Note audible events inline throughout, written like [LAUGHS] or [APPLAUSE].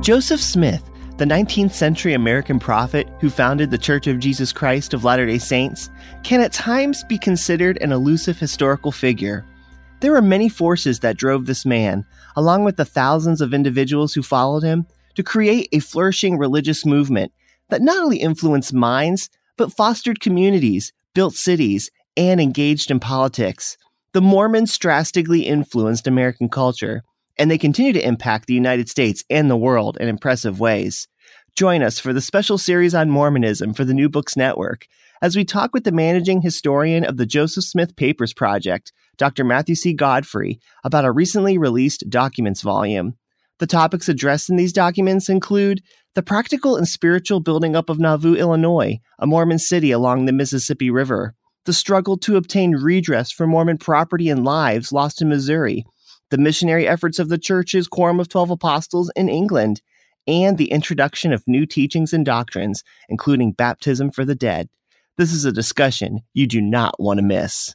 Joseph Smith, the 19th century American prophet who founded the Church of Jesus Christ of Latter day Saints, can at times be considered an elusive historical figure. There were many forces that drove this man, along with the thousands of individuals who followed him, to create a flourishing religious movement that not only influenced minds, but fostered communities, built cities, and engaged in politics. The Mormons drastically influenced American culture, and they continue to impact the United States and the world in impressive ways. Join us for the special series on Mormonism for the New Books Network as we talk with the managing historian of the Joseph Smith Papers Project, Dr. Matthew C. Godfrey, about a recently released documents volume. The topics addressed in these documents include the practical and spiritual building up of Nauvoo, Illinois, a Mormon city along the Mississippi River, the struggle to obtain redress for Mormon property and lives lost in Missouri, the missionary efforts of the church's Quorum of Twelve Apostles in England, and the introduction of new teachings and doctrines, including baptism for the dead. This is a discussion you do not want to miss.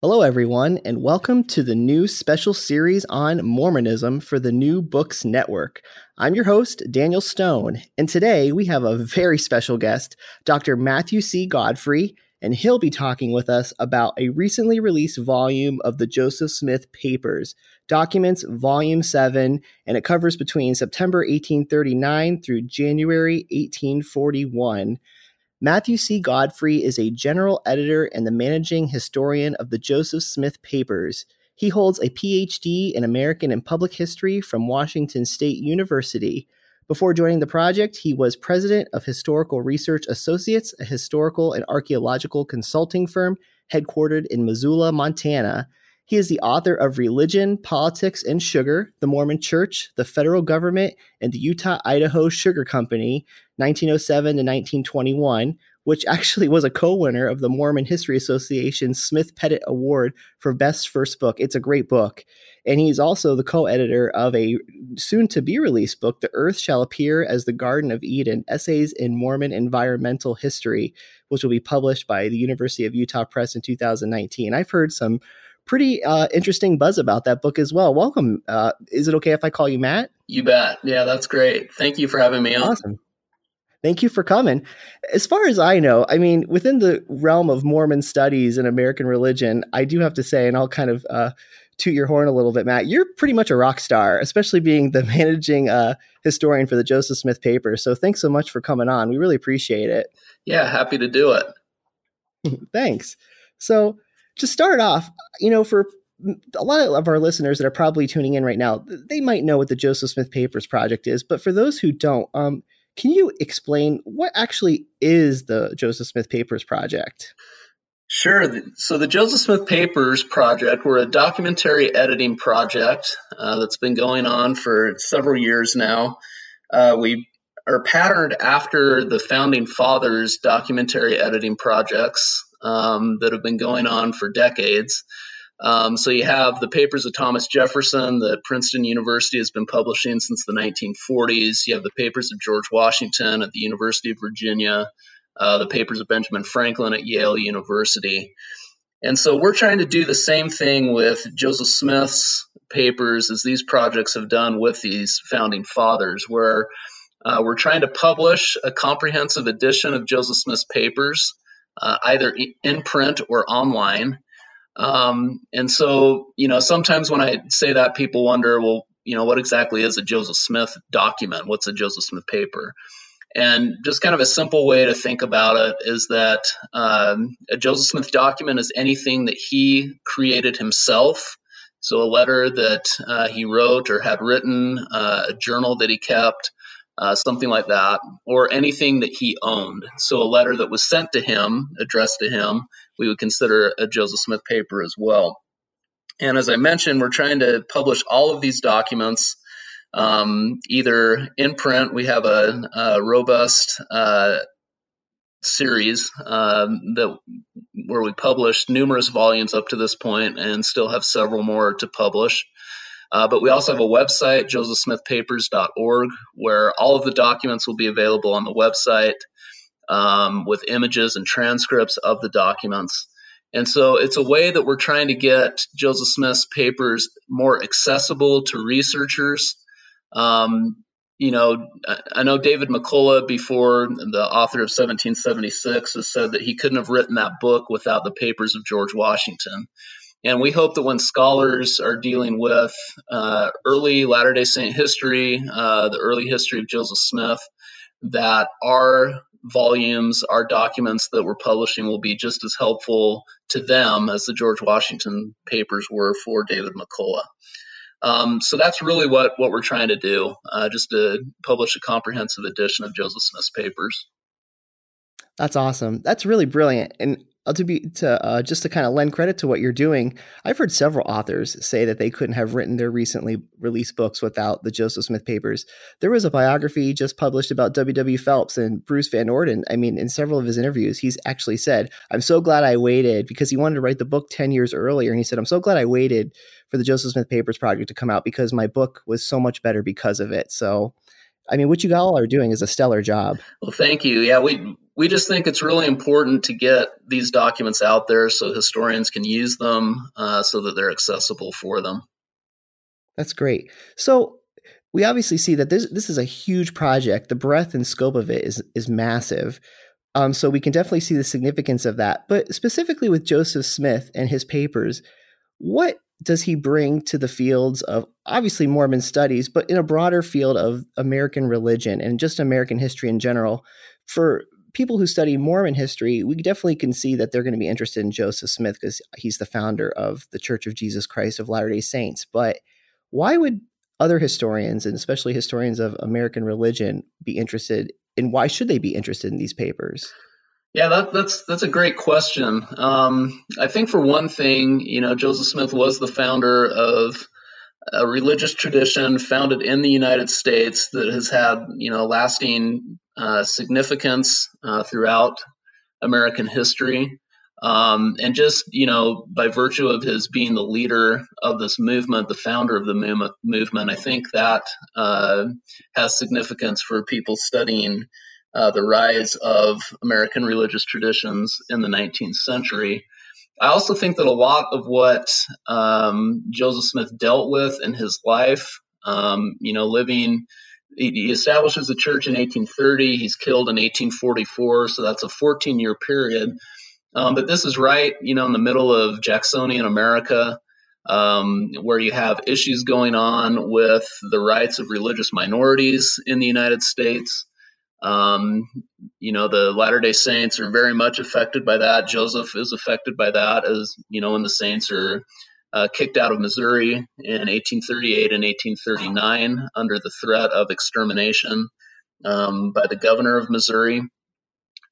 Hello, everyone, and welcome to the new special series on Mormonism for the New Books Network. I'm your host, Daniel Stone, and today we have a very special guest, Dr. Matthew C. Godfrey, and he'll be talking with us about a recently released volume of the Joseph Smith Papers, Documents Volume 7, and it covers between September 1839 through January 1841. Matthew C. Godfrey is a general editor and the managing historian of the Joseph Smith Papers. He holds a PhD in American and Public History from Washington State University. Before joining the project, he was president of Historical Research Associates, a historical and archaeological consulting firm headquartered in Missoula, Montana. He is the author of Religion, Politics, and Sugar, the Mormon Church, the Federal Government, and the Utah Idaho Sugar Company, 1907 to 1921, which actually was a co winner of the Mormon History Association's Smith Pettit Award for Best First Book. It's a great book. And he's also the co editor of a soon to be released book, The Earth Shall Appear as the Garden of Eden Essays in Mormon Environmental History, which will be published by the University of Utah Press in 2019. I've heard some pretty uh, interesting buzz about that book as well. Welcome. Uh, is it okay if I call you Matt? You bet. Yeah, that's great. Thank you for having me on. Awesome. Thank you for coming. As far as I know, I mean, within the realm of Mormon studies and American religion, I do have to say, and I'll kind of uh, toot your horn a little bit, Matt, you're pretty much a rock star, especially being the [LAUGHS] managing uh, historian for the Joseph Smith paper. So thanks so much for coming on. We really appreciate it. Yeah, happy to do it. [LAUGHS] thanks. So, to start off, you know, for a lot of our listeners that are probably tuning in right now, they might know what the Joseph Smith Papers Project is, but for those who don't, um, can you explain what actually is the Joseph Smith Papers Project? Sure. So the Joseph Smith Papers Project, we're a documentary editing project uh, that's been going on for several years now. Uh, we are patterned after the founding fathers' documentary editing projects um, that have been going on for decades. Um, so you have the papers of Thomas Jefferson that Princeton University has been publishing since the 1940s. You have the papers of George Washington at the University of Virginia, uh, the papers of Benjamin Franklin at Yale University. And so we're trying to do the same thing with Joseph Smith's papers as these projects have done with these founding fathers, where uh, we're trying to publish a comprehensive edition of Joseph Smith's papers uh, either in print or online. Um, and so, you know, sometimes when I say that, people wonder, well, you know, what exactly is a Joseph Smith document? What's a Joseph Smith paper? And just kind of a simple way to think about it is that um, a Joseph Smith document is anything that he created himself. So a letter that uh, he wrote or had written, uh, a journal that he kept, uh, something like that, or anything that he owned. So a letter that was sent to him, addressed to him, we would consider a Joseph Smith paper as well. And as I mentioned, we're trying to publish all of these documents um, either in print. We have a, a robust uh, series um, that where we published numerous volumes up to this point, and still have several more to publish. Uh, but we also have a website, josephsmithpapers.org, where all of the documents will be available on the website um, with images and transcripts of the documents. And so it's a way that we're trying to get Joseph Smith's papers more accessible to researchers. Um, you know, I know David McCullough, before the author of 1776, has said that he couldn't have written that book without the papers of George Washington. And we hope that when scholars are dealing with uh, early Latter day Saint history, uh, the early history of Joseph Smith, that our volumes, our documents that we're publishing will be just as helpful to them as the George Washington papers were for David McCullough. Um, so that's really what, what we're trying to do, uh, just to publish a comprehensive edition of Joseph Smith's papers. That's awesome. That's really brilliant. And uh, to be to uh, just to kind of lend credit to what you're doing, I've heard several authors say that they couldn't have written their recently released books without the Joseph Smith papers. There was a biography just published about W.W. Phelps and Bruce Van Orden. I mean, in several of his interviews, he's actually said, "I'm so glad I waited because he wanted to write the book ten years earlier." And he said, "I'm so glad I waited for the Joseph Smith Papers project to come out because my book was so much better because of it." So I mean, what you all are doing is a stellar job. Well, thank you. Yeah, we we just think it's really important to get these documents out there so historians can use them, uh, so that they're accessible for them. That's great. So we obviously see that this this is a huge project. The breadth and scope of it is is massive. Um, so we can definitely see the significance of that. But specifically with Joseph Smith and his papers, what does he bring to the fields of obviously Mormon studies, but in a broader field of American religion and just American history in general? For people who study Mormon history, we definitely can see that they're going to be interested in Joseph Smith because he's the founder of the Church of Jesus Christ of Latter day Saints. But why would other historians, and especially historians of American religion, be interested in why should they be interested in these papers? Yeah, that, that's that's a great question. Um, I think for one thing, you know, Joseph Smith was the founder of a religious tradition founded in the United States that has had, you know, lasting uh, significance uh, throughout American history. Um, and just, you know, by virtue of his being the leader of this movement, the founder of the movement, movement I think that uh, has significance for people studying uh, the rise of American religious traditions in the 19th century. I also think that a lot of what um, Joseph Smith dealt with in his life, um, you know, living, he establishes a church in 1830, he's killed in 1844, so that's a 14 year period. Um, but this is right, you know, in the middle of Jacksonian America, um, where you have issues going on with the rights of religious minorities in the United States. Um, you know, the Latter day Saints are very much affected by that. Joseph is affected by that, as you know, when the Saints are uh, kicked out of Missouri in 1838 and 1839 under the threat of extermination um, by the governor of Missouri.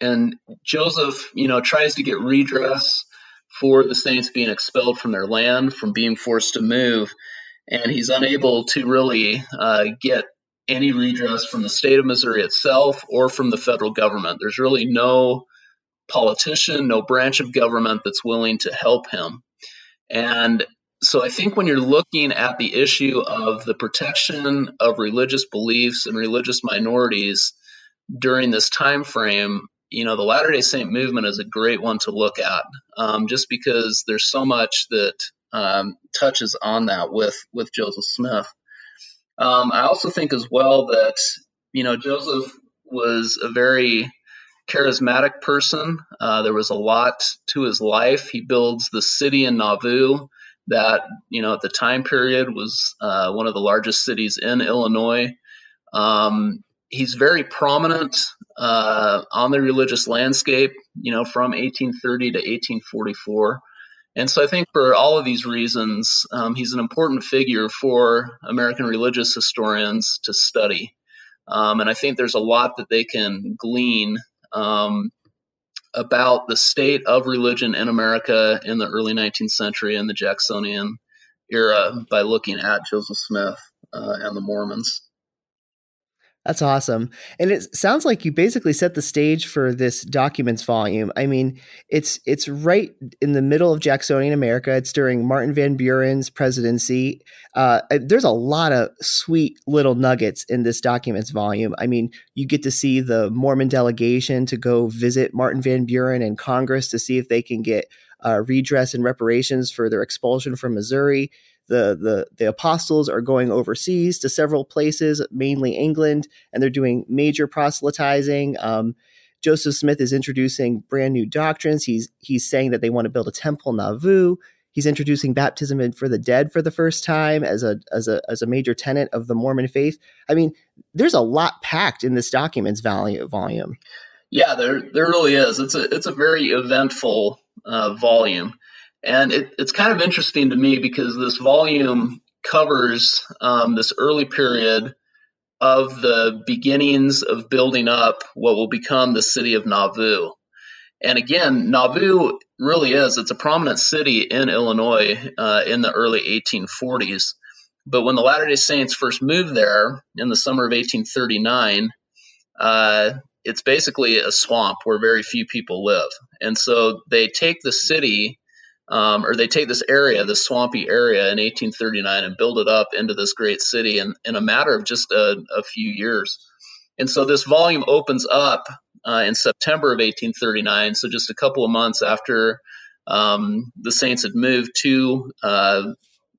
And Joseph, you know, tries to get redress for the Saints being expelled from their land, from being forced to move. And he's unable to really uh, get any redress from the state of Missouri itself or from the federal government. There's really no politician, no branch of government that's willing to help him. And so I think when you're looking at the issue of the protection of religious beliefs and religious minorities during this time frame, you know, the Latter day Saint movement is a great one to look at, um, just because there's so much that um, touches on that with with Joseph Smith. Um, I also think as well that you know Joseph was a very charismatic person. Uh, there was a lot to his life. He builds the city in Nauvoo that you know at the time period was uh, one of the largest cities in Illinois. Um, he's very prominent uh, on the religious landscape, you know, from 1830 to 1844. And so I think for all of these reasons, um, he's an important figure for American religious historians to study. Um, and I think there's a lot that they can glean um, about the state of religion in America in the early 19th century and the Jacksonian era by looking at Joseph Smith uh, and the Mormons. That's awesome. And it sounds like you basically set the stage for this documents volume. I mean, it's it's right in the middle of Jacksonian America. It's during Martin Van Buren's presidency. Uh, there's a lot of sweet little nuggets in this documents volume. I mean, you get to see the Mormon delegation to go visit Martin Van Buren and Congress to see if they can get uh, redress and reparations for their expulsion from Missouri the the the apostles are going overseas to several places, mainly England, and they're doing major proselytizing. Um, Joseph Smith is introducing brand new doctrines. He's he's saying that they want to build a temple Nauvoo. He's introducing baptism for the dead for the first time as a as a as a major tenet of the Mormon faith. I mean, there's a lot packed in this document's value volume. Yeah, there there really is. It's a it's a very eventful uh, volume, and it, it's kind of interesting to me because this volume covers um, this early period of the beginnings of building up what will become the city of Nauvoo. And again, Nauvoo really is, it's a prominent city in Illinois uh, in the early 1840s. But when the Latter day Saints first moved there in the summer of 1839, uh, it's basically a swamp where very few people live. And so they take the city um, or they take this area, this swampy area in 1839, and build it up into this great city in, in a matter of just a, a few years. And so this volume opens up uh, in September of 1839, so just a couple of months after um, the Saints had moved to uh,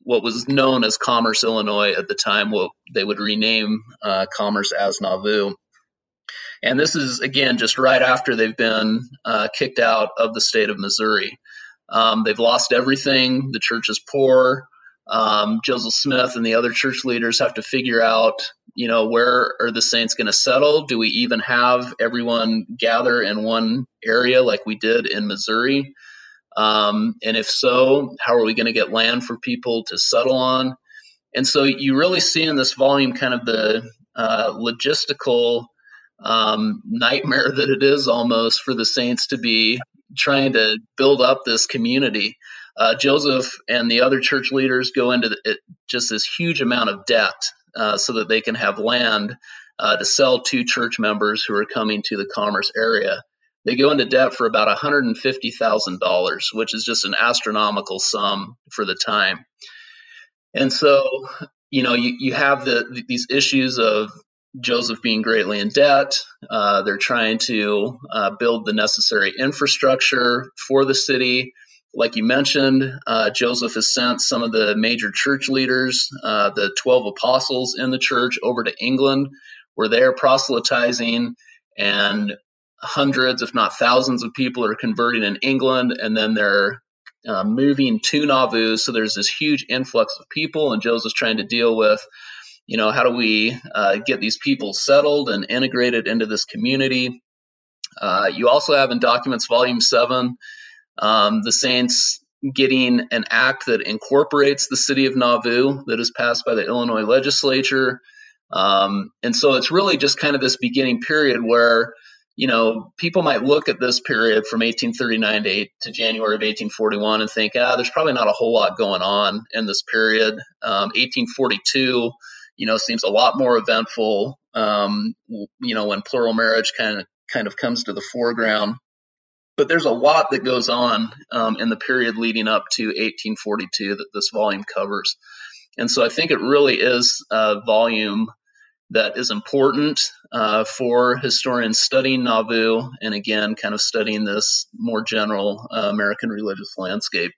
what was known as Commerce, Illinois at the time, what they would rename uh, Commerce as Nauvoo. And this is, again, just right after they've been uh, kicked out of the state of Missouri. Um, they've lost everything. The church is poor. Um, Joseph Smith and the other church leaders have to figure out, you know, where are the saints going to settle? Do we even have everyone gather in one area like we did in Missouri? Um, and if so, how are we going to get land for people to settle on? And so you really see in this volume kind of the uh, logistical um, nightmare that it is almost for the saints to be trying to build up this community. Uh, Joseph and the other church leaders go into the, it, just this huge amount of debt uh, so that they can have land uh, to sell to church members who are coming to the commerce area. They go into debt for about $150,000, which is just an astronomical sum for the time. And so, you know, you, you have the, these issues of Joseph being greatly in debt. Uh, they're trying to uh, build the necessary infrastructure for the city. Like you mentioned, uh, Joseph has sent some of the major church leaders, uh, the 12 apostles in the church, over to England, where they are proselytizing, and hundreds, if not thousands, of people are converting in England, and then they're uh, moving to Nauvoo. So there's this huge influx of people, and Joseph's trying to deal with you know, how do we uh, get these people settled and integrated into this community? Uh, you also have in Documents Volume 7 um, the Saints getting an act that incorporates the city of Nauvoo that is passed by the Illinois legislature. Um, and so it's really just kind of this beginning period where, you know, people might look at this period from 1839 to, to January of 1841 and think, ah, there's probably not a whole lot going on in this period. Um, 1842 you know, seems a lot more eventful. Um, you know, when plural marriage kind of kind of comes to the foreground. But there's a lot that goes on um, in the period leading up to 1842 that this volume covers, and so I think it really is a volume that is important uh, for historians studying Nauvoo and again, kind of studying this more general uh, American religious landscape.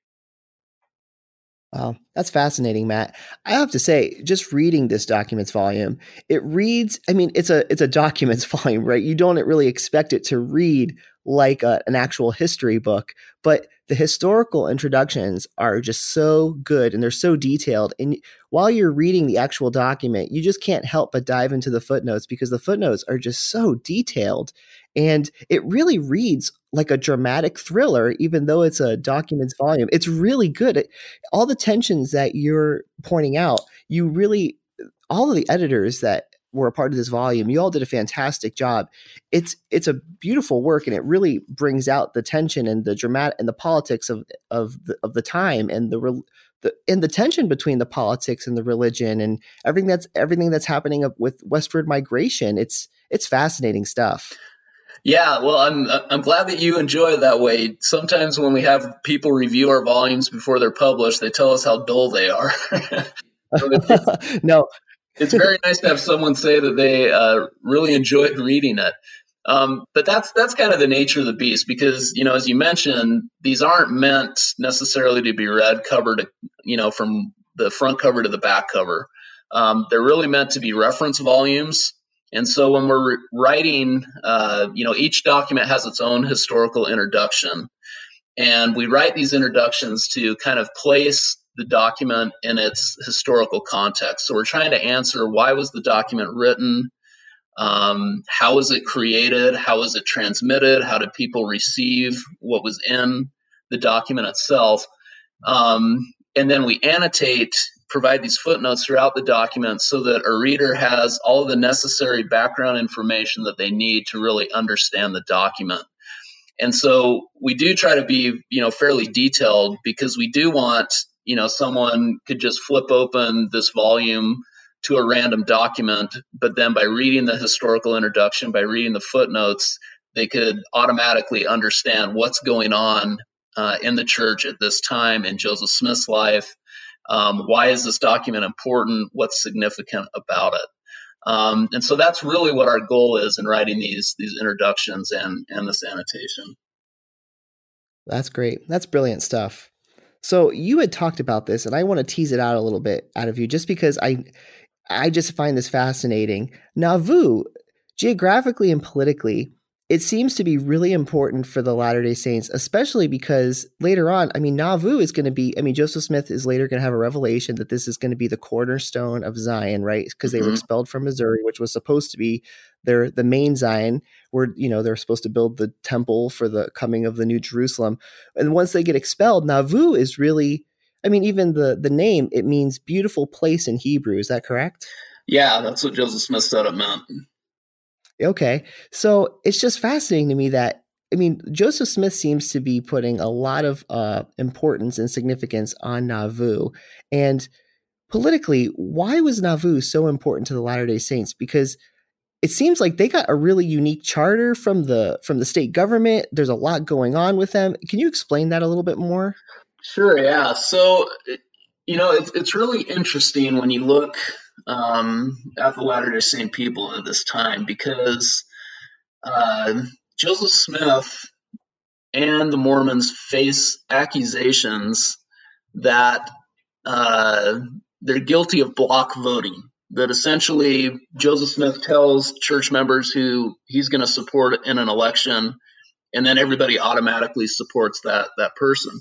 Wow, that's fascinating, Matt. I have to say, just reading this documents volume, it reads. I mean, it's a it's a documents [LAUGHS] volume, right? You don't really expect it to read like a, an actual history book, but the historical introductions are just so good and they're so detailed. And while you're reading the actual document, you just can't help but dive into the footnotes because the footnotes are just so detailed and it really reads like a dramatic thriller, even though it's a documents volume. It's really good. It, all the tensions that you're pointing out, you really, all of the editors that were a part of this volume, you all did a fantastic job. It's it's a beautiful work, and it really brings out the tension and the dramatic and the politics of of the, of the time and the the and the tension between the politics and the religion and everything that's everything that's happening with westward migration. It's it's fascinating stuff. Yeah, well, I'm I'm glad that you enjoy it that way. Sometimes when we have people review our volumes before they're published, they tell us how dull they are. [LAUGHS] [LAUGHS] no, it's very nice to have someone say that they uh, really enjoyed reading it. Um, but that's that's kind of the nature of the beast because you know, as you mentioned, these aren't meant necessarily to be read cover to you know from the front cover to the back cover. Um, they're really meant to be reference volumes. And so when we're writing, uh, you know, each document has its own historical introduction. And we write these introductions to kind of place the document in its historical context. So we're trying to answer why was the document written? Um, how was it created? How was it transmitted? How did people receive what was in the document itself? Um, and then we annotate, provide these footnotes throughout the document so that a reader has all the necessary background information that they need to really understand the document. And so we do try to be, you know, fairly detailed because we do want, you know, someone could just flip open this volume to a random document, but then by reading the historical introduction, by reading the footnotes, they could automatically understand what's going on uh, in the church at this time in Joseph Smith's life. Um, why is this document important? What's significant about it? Um, and so that's really what our goal is in writing these these introductions and and this annotation. That's great. That's brilliant stuff. So you had talked about this, and I want to tease it out a little bit out of you, just because I I just find this fascinating. Nauvoo, geographically and politically, it seems to be really important for the Latter day Saints, especially because later on, I mean, Nauvoo is going to be, I mean, Joseph Smith is later going to have a revelation that this is going to be the cornerstone of Zion, right? Because they mm-hmm. were expelled from Missouri, which was supposed to be their the main Zion, where, you know, they're supposed to build the temple for the coming of the New Jerusalem. And once they get expelled, Nauvoo is really, I mean, even the the name, it means beautiful place in Hebrew. Is that correct? Yeah, that's what Joseph Smith said it meant. Okay. So it's just fascinating to me that, I mean, Joseph Smith seems to be putting a lot of uh, importance and significance on Nauvoo. And politically, why was Nauvoo so important to the Latter day Saints? Because it seems like they got a really unique charter from the from the state government. There's a lot going on with them. Can you explain that a little bit more? Sure. Yeah. So, you know, it's it's really interesting when you look um, at the Latter day Saint people at this time because uh, Joseph Smith and the Mormons face accusations that uh, they're guilty of block voting. That essentially Joseph Smith tells church members who he's going to support in an election, and then everybody automatically supports that that person.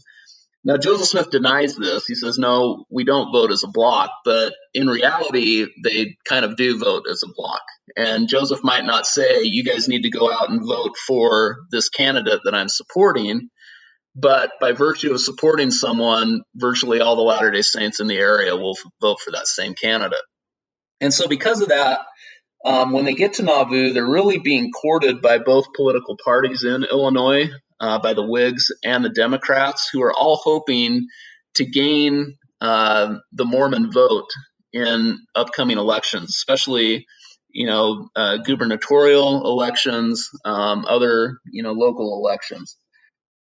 Now, Joseph Smith denies this. He says, no, we don't vote as a block. But in reality, they kind of do vote as a block. And Joseph might not say, you guys need to go out and vote for this candidate that I'm supporting. But by virtue of supporting someone, virtually all the Latter day Saints in the area will vote for that same candidate. And so, because of that, um, when they get to Nauvoo, they're really being courted by both political parties in Illinois uh, by the Whigs and the Democrats, who are all hoping to gain uh, the Mormon vote in upcoming elections, especially you know uh, gubernatorial elections, um, other you know local elections.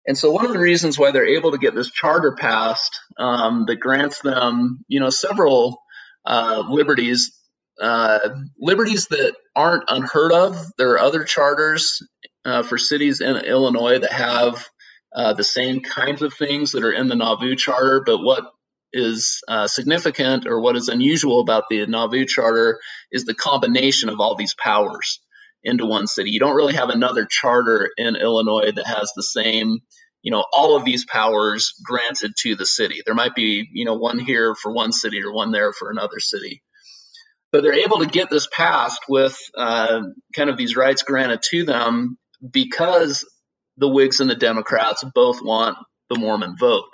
And so one of the reasons why they're able to get this charter passed um, that grants them you know several uh, liberties uh, liberties that aren't unheard of. There are other charters uh, for cities in Illinois that have uh, the same kinds of things that are in the Nauvoo Charter, but what is uh, significant or what is unusual about the Nauvoo Charter is the combination of all these powers into one city. You don't really have another charter in Illinois that has the same, you know, all of these powers granted to the city. There might be, you know, one here for one city or one there for another city but they're able to get this passed with uh, kind of these rights granted to them because the Whigs and the Democrats both want the Mormon vote.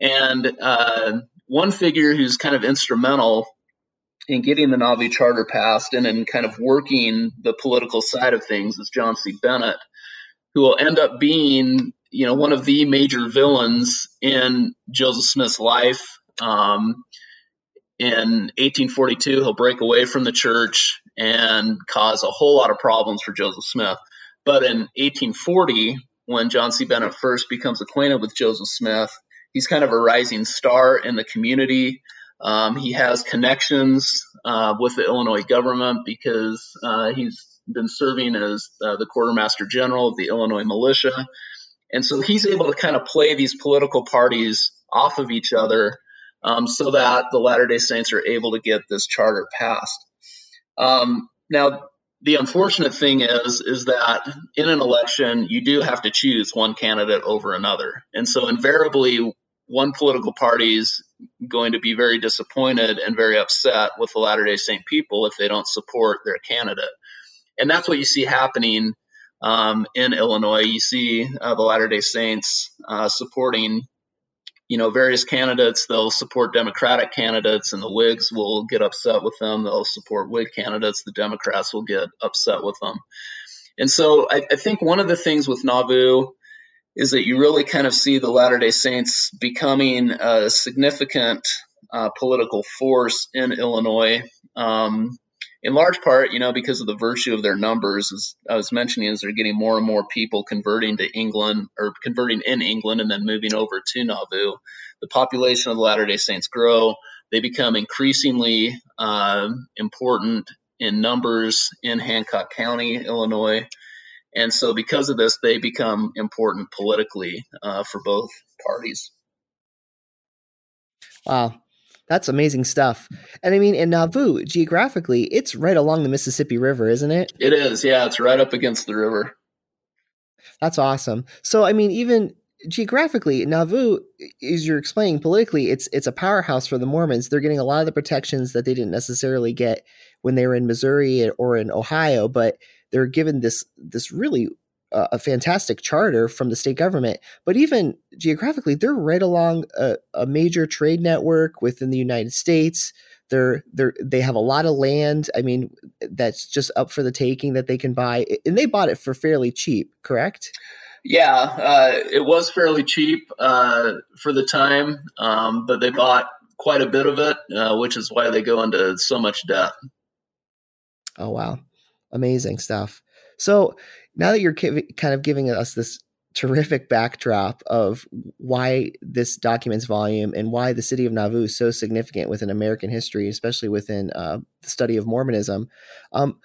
And uh, one figure who's kind of instrumental in getting the Nauvoo Charter passed and in kind of working the political side of things is John C. Bennett, who will end up being, you know, one of the major villains in Joseph Smith's life. Um, in 1842, he'll break away from the church and cause a whole lot of problems for Joseph Smith. But in 1840, when John C. Bennett first becomes acquainted with Joseph Smith, he's kind of a rising star in the community. Um, he has connections uh, with the Illinois government because uh, he's been serving as uh, the quartermaster general of the Illinois militia. And so he's able to kind of play these political parties off of each other um, so that the Latter day Saints are able to get this charter passed. Um, now, the unfortunate thing is is that in an election you do have to choose one candidate over another. And so invariably one political party is going to be very disappointed and very upset with the latter day saint people if they don't support their candidate. And that's what you see happening um, in illinois. You see uh, the latter day saints uh, supporting you know, various candidates, they'll support Democratic candidates, and the Whigs will get upset with them. They'll support Whig candidates. The Democrats will get upset with them. And so I, I think one of the things with Nauvoo is that you really kind of see the Latter day Saints becoming a significant uh, political force in Illinois. Um, in large part, you know, because of the virtue of their numbers, as I was mentioning, is they're getting more and more people converting to England or converting in England and then moving over to Nauvoo. The population of the Latter day Saints grow. They become increasingly uh, important in numbers in Hancock County, Illinois. And so, because of this, they become important politically uh, for both parties. Wow. That's amazing stuff. And I mean, in Nauvoo, geographically, it's right along the Mississippi River, isn't it? It is. Yeah, it's right up against the river. That's awesome. So, I mean, even geographically, Nauvoo, as you're explaining politically, it's it's a powerhouse for the Mormons. They're getting a lot of the protections that they didn't necessarily get when they were in Missouri or in Ohio, but they're given this this really a fantastic charter from the state government, but even geographically, they're right along a, a, major trade network within the United States. They're they're they have a lot of land. I mean, that's just up for the taking that they can buy, and they bought it for fairly cheap. Correct? Yeah, uh, it was fairly cheap uh, for the time, um, but they bought quite a bit of it, uh, which is why they go into so much debt. Oh wow, amazing stuff. So now that you're kind of giving us this terrific backdrop of why this documents volume and why the city of Nauvoo is so significant within American history, especially within uh, the study of Mormonism. Um,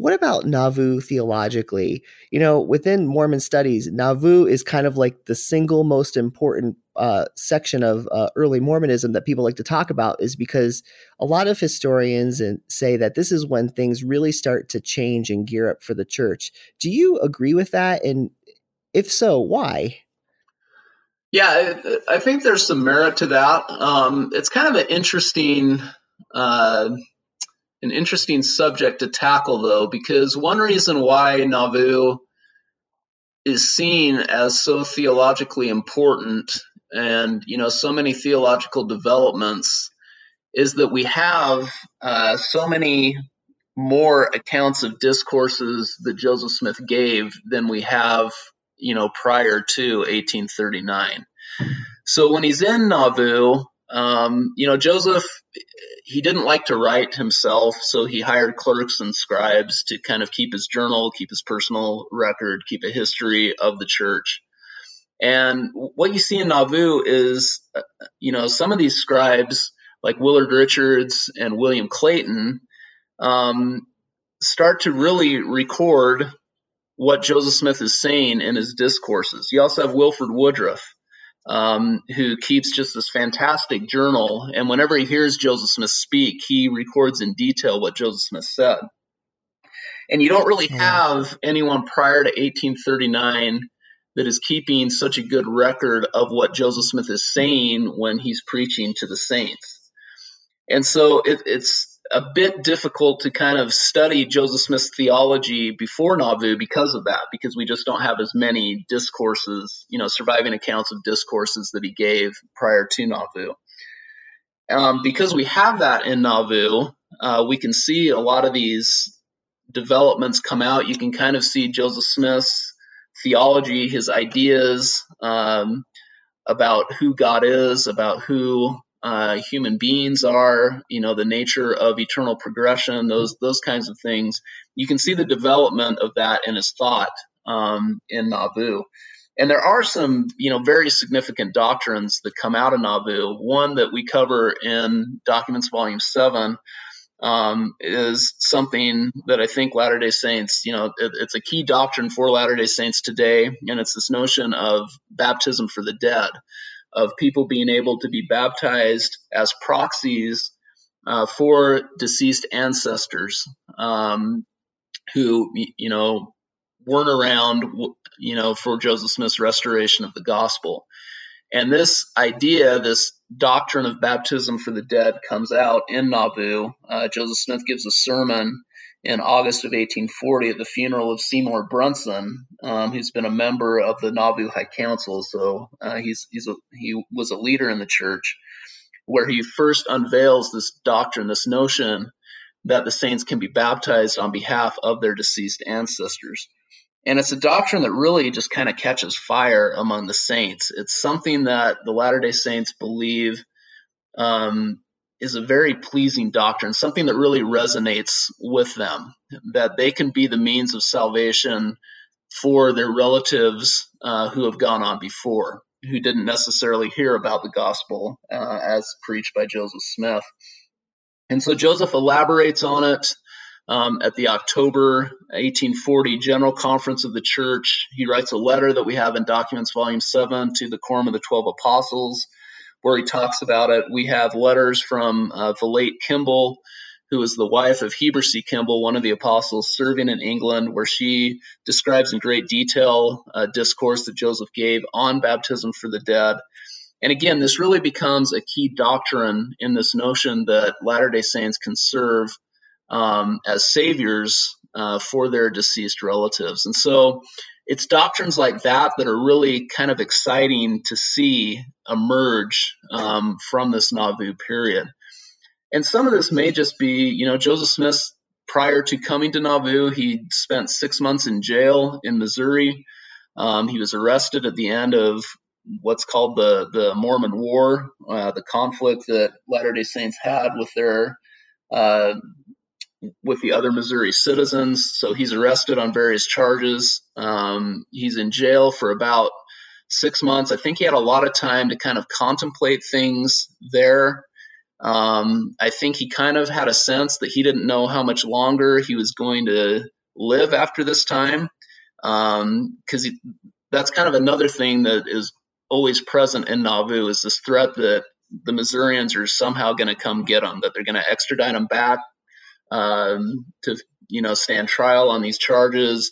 what about Nauvoo theologically? You know, within Mormon studies, Nauvoo is kind of like the single most important uh, section of uh, early Mormonism that people like to talk about is because a lot of historians and say that this is when things really start to change and gear up for the church. Do you agree with that? And if so, why? Yeah, I, think there's some merit to that. Um, it's kind of an interesting, uh, an interesting subject to tackle, though, because one reason why Nauvoo is seen as so theologically important and you know so many theological developments is that we have uh, so many more accounts of discourses that Joseph Smith gave than we have you know prior to 1839. So when he's in Nauvoo, um, you know Joseph he didn't like to write himself, so he hired clerks and scribes to kind of keep his journal, keep his personal record, keep a history of the church. And what you see in Nauvoo is, uh, you know, some of these scribes, like Willard Richards and William Clayton, um, start to really record what Joseph Smith is saying in his discourses. You also have Wilford Woodruff, um, who keeps just this fantastic journal. And whenever he hears Joseph Smith speak, he records in detail what Joseph Smith said. And you don't really have anyone prior to 1839 that is keeping such a good record of what Joseph Smith is saying when he's preaching to the saints. And so it, it's a bit difficult to kind of study Joseph Smith's theology before Nauvoo because of that, because we just don't have as many discourses, you know, surviving accounts of discourses that he gave prior to Nauvoo. Um, because we have that in Nauvoo, uh, we can see a lot of these developments come out. You can kind of see Joseph Smith's theology, his ideas um, about who God is, about who uh, human beings are, you know, the nature of eternal progression, those those kinds of things. You can see the development of that in his thought um, in Nauvoo. And there are some, you know, very significant doctrines that come out of Nauvoo. One that we cover in Documents Volume Seven um, is something that I think Latter day Saints, you know, it, it's a key doctrine for Latter day Saints today. And it's this notion of baptism for the dead, of people being able to be baptized as proxies uh, for deceased ancestors um, who, you know, weren't around, you know, for Joseph Smith's restoration of the gospel. And this idea, this doctrine of baptism for the dead, comes out in Nauvoo. Uh, Joseph Smith gives a sermon in August of 1840 at the funeral of Seymour Brunson, um, who's been a member of the Nauvoo High Council. So uh, he's, he's a, he was a leader in the church, where he first unveils this doctrine, this notion that the saints can be baptized on behalf of their deceased ancestors. And it's a doctrine that really just kind of catches fire among the saints. It's something that the Latter day Saints believe um, is a very pleasing doctrine, something that really resonates with them, that they can be the means of salvation for their relatives uh, who have gone on before, who didn't necessarily hear about the gospel uh, as preached by Joseph Smith. And so Joseph elaborates on it um, at the October 1840 General Conference of the Church. He writes a letter that we have in Documents Volume 7 to the Quorum of the Twelve Apostles, where he talks about it. We have letters from uh, Vilate Kimball, who was the wife of Heber C. Kimball, one of the apostles serving in England, where she describes in great detail a discourse that Joseph gave on baptism for the dead. And again, this really becomes a key doctrine in this notion that Latter day Saints can serve um, as saviors uh, for their deceased relatives. And so it's doctrines like that that are really kind of exciting to see emerge um, from this Nauvoo period. And some of this may just be, you know, Joseph Smith, prior to coming to Nauvoo, he spent six months in jail in Missouri. Um, he was arrested at the end of what's called the, the Mormon War, uh, the conflict that Latter day Saints had with their uh, with the other Missouri citizens. So he's arrested on various charges. Um, he's in jail for about six months. I think he had a lot of time to kind of contemplate things there. Um, I think he kind of had a sense that he didn't know how much longer he was going to live after this time. Because um, that's kind of another thing that is always present in Nauvoo is this threat that the Missourians are somehow going to come get him, that they're going to extradite him back um, to you know stand trial on these charges.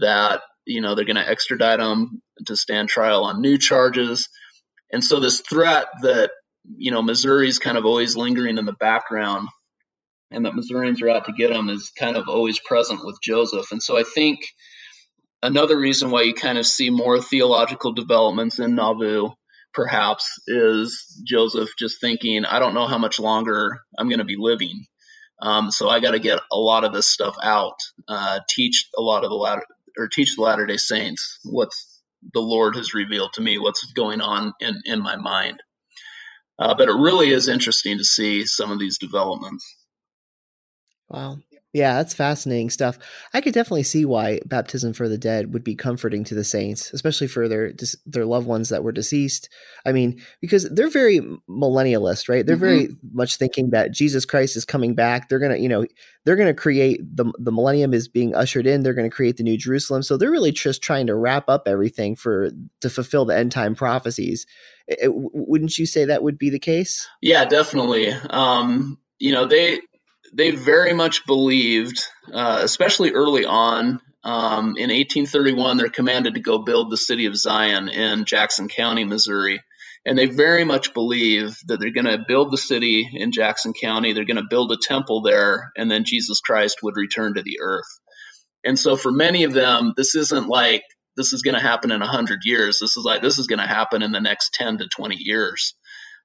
That you know they're going to extradite them to stand trial on new charges, and so this threat that you know Missouri's kind of always lingering in the background, and that Missourians are out to get him is kind of always present with Joseph, and so I think another reason why you kind of see more theological developments in Nauvoo perhaps is Joseph just thinking, I don't know how much longer I'm going to be living. Um, so I got to get a lot of this stuff out, uh, teach a lot of the latter or teach the Latter Day Saints what's the Lord has revealed to me, what's going on in in my mind. Uh, but it really is interesting to see some of these developments. Wow. Yeah, that's fascinating stuff. I could definitely see why baptism for the dead would be comforting to the saints, especially for their their loved ones that were deceased. I mean, because they're very millennialist, right? They're mm-hmm. very much thinking that Jesus Christ is coming back. They're gonna, you know, they're gonna create the the millennium is being ushered in. They're gonna create the new Jerusalem. So they're really just trying to wrap up everything for to fulfill the end time prophecies. It, wouldn't you say that would be the case? Yeah, definitely. Um, you know, they they very much believed, uh, especially early on. Um, in 1831, they're commanded to go build the city of Zion in Jackson County, Missouri. And they very much believe that they're going to build the city in Jackson County, they're going to build a temple there, and then Jesus Christ would return to the earth. And so for many of them, this isn't like this is going to happen in 100 years. This is like this is going to happen in the next 10 to 20 years.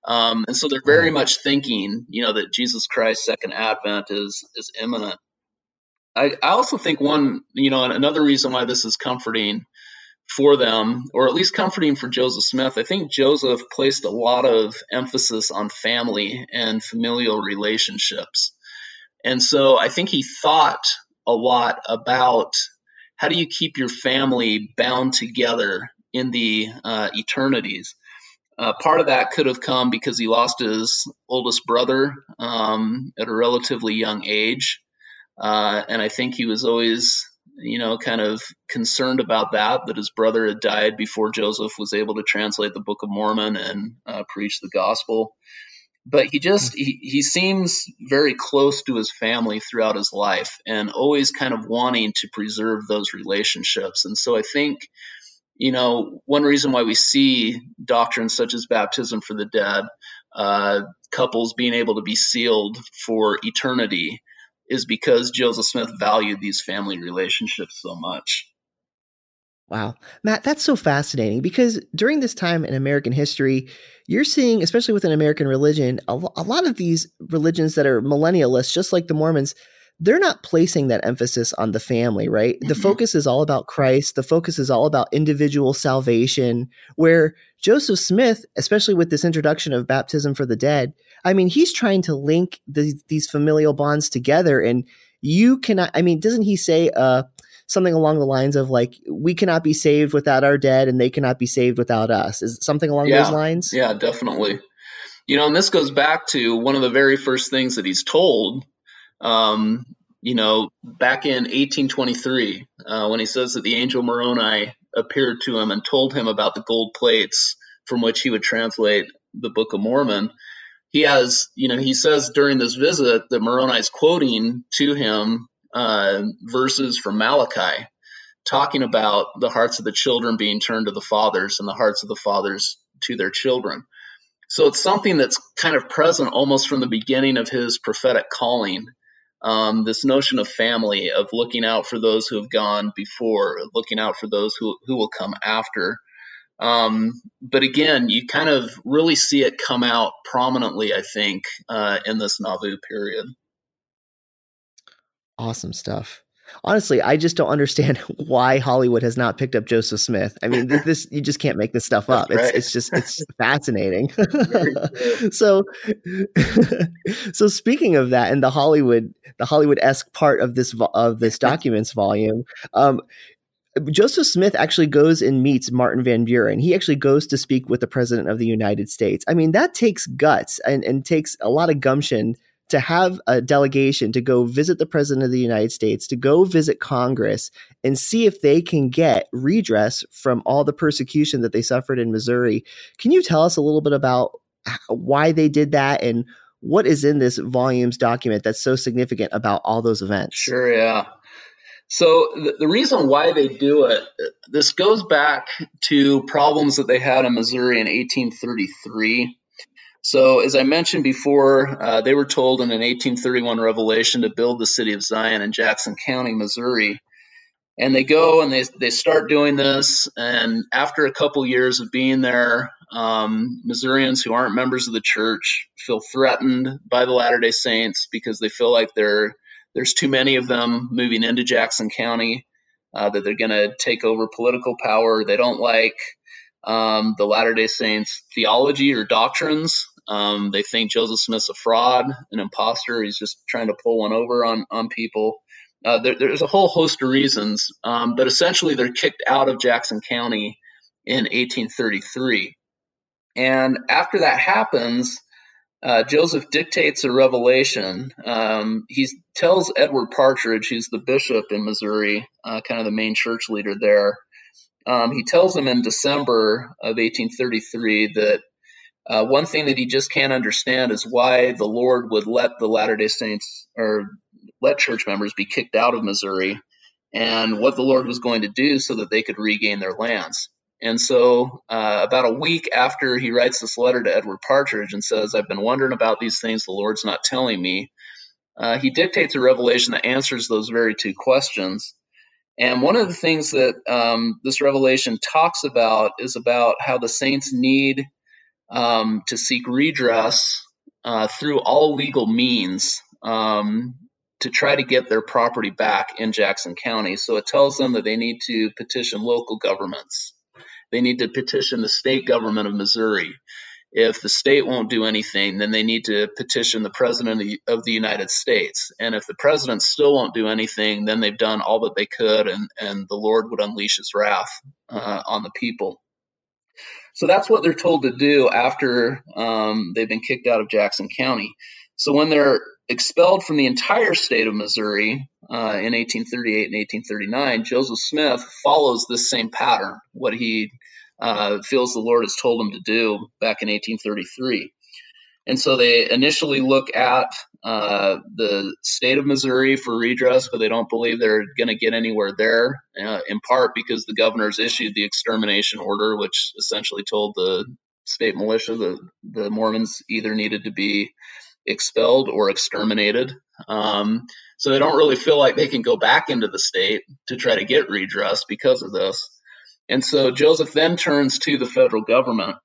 Um, and so they're very much thinking, you know, that Jesus Christ's second advent is is imminent. I, I also think one, you know, another reason why this is comforting for them, or at least comforting for Joseph Smith, I think Joseph placed a lot of emphasis on family and familial relationships. And so I think he thought a lot about how do you keep your family bound together in the uh, eternities. Uh, part of that could have come because he lost his oldest brother um, at a relatively young age. Uh, and I think he was always you know, kind of concerned about that, that his brother had died before Joseph was able to translate the Book of Mormon and uh, preach the gospel. But he just, he, he seems very close to his family throughout his life and always kind of wanting to preserve those relationships. And so I think, you know, one reason why we see doctrines such as baptism for the dead, uh, couples being able to be sealed for eternity, is because Joseph Smith valued these family relationships so much. Wow. Matt, that's so fascinating because during this time in American history, you're seeing, especially within American religion, a, a lot of these religions that are millennialists, just like the Mormons, they're not placing that emphasis on the family, right? Mm-hmm. The focus is all about Christ. The focus is all about individual salvation. Where Joseph Smith, especially with this introduction of baptism for the dead, I mean, he's trying to link the, these familial bonds together. And you cannot, I mean, doesn't he say uh, something along the lines of like, we cannot be saved without our dead and they cannot be saved without us? Is something along yeah. those lines? Yeah, definitely. You know, and this goes back to one of the very first things that he's told um, you know, back in 1823, uh, when he says that the angel Moroni appeared to him and told him about the gold plates from which he would translate the Book of Mormon, he has, you know, he says during this visit that Moroni is quoting to him uh, verses from Malachi, talking about the hearts of the children being turned to the fathers and the hearts of the fathers to their children. So it's something that's kind of present almost from the beginning of his prophetic calling um, this notion of family, of looking out for those who have gone before, looking out for those who, who will come after. Um, but again, you kind of really see it come out prominently, I think, uh, in this Nauvoo period. Awesome stuff honestly, I just don't understand [LAUGHS] why Hollywood has not picked up Joseph Smith. I mean, this you just can't make this stuff up. It's right. it's just it's [LAUGHS] fascinating. [LAUGHS] so, so speaking of that, and the Hollywood the Hollywood esque part of this of this documents volume. Um, Joseph Smith actually goes and meets Martin Van Buren. He actually goes to speak with the President of the United States. I mean, that takes guts and, and takes a lot of gumption to have a delegation to go visit the president of the United States, to go visit Congress and see if they can get redress from all the persecution that they suffered in Missouri. Can you tell us a little bit about why they did that and what is in this volumes document that's so significant about all those events? Sure, yeah. So the, reason why they do it, this goes back to problems that they had in Missouri in 1833 so, as I mentioned before, uh, they were told in an 1831 revelation to build the city of Zion in Jackson County, Missouri. And they go and they, they start doing this. And after a couple years of being there, um, Missourians who aren't members of the church feel threatened by the Latter day Saints because they feel like there's too many of them moving into Jackson County, uh, that they're going to take over political power. They don't like um, the Latter day Saints theology or doctrines. Um, they think Joseph Smith's a fraud, an imposter. He's just trying to pull one over on on people. Uh, there, there's a whole host of reasons, um, but essentially they're kicked out of Jackson County in 1833. And after that happens, uh, Joseph dictates a revelation. Um, he tells Edward Partridge, who's the bishop in Missouri, uh, kind of the main church leader there. Um, he tells him in December of 1833 that uh, one thing that he just can't understand is why the Lord would let the Latter day Saints or let church members be kicked out of Missouri and what the Lord was going to do so that they could regain their lands. And so, uh, about a week after he writes this letter to Edward Partridge and says, I've been wondering about these things the Lord's not telling me, uh, he dictates a revelation that answers those very two questions. And one of the things that um, this revelation talks about is about how the saints need um, to seek redress uh, through all legal means um, to try to get their property back in Jackson County. So it tells them that they need to petition local governments. They need to petition the state government of Missouri. If the state won't do anything, then they need to petition the president of the, United States. And if the president still won't do anything, then they've done all that they could, and, and the Lord would unleash his wrath uh, on the people. So that's what they're told to do after um, they've been kicked out of Jackson County. So when they're expelled from the entire state of Missouri, uh, in 1838 and 1839, Joseph Smith follows this same pattern, what he uh, feels the Lord has told him to do back in 1833. And so they initially look at uh, the state of Missouri for redress, but they don't believe they're going to get anywhere there, uh, in part because the governor's issued the extermination order, which essentially told the state militia that the Mormons either needed to be expelled or exterminated. Um, so they don't really feel like they can go back into the state to try to get redress because of this. And so Joseph then turns to the federal government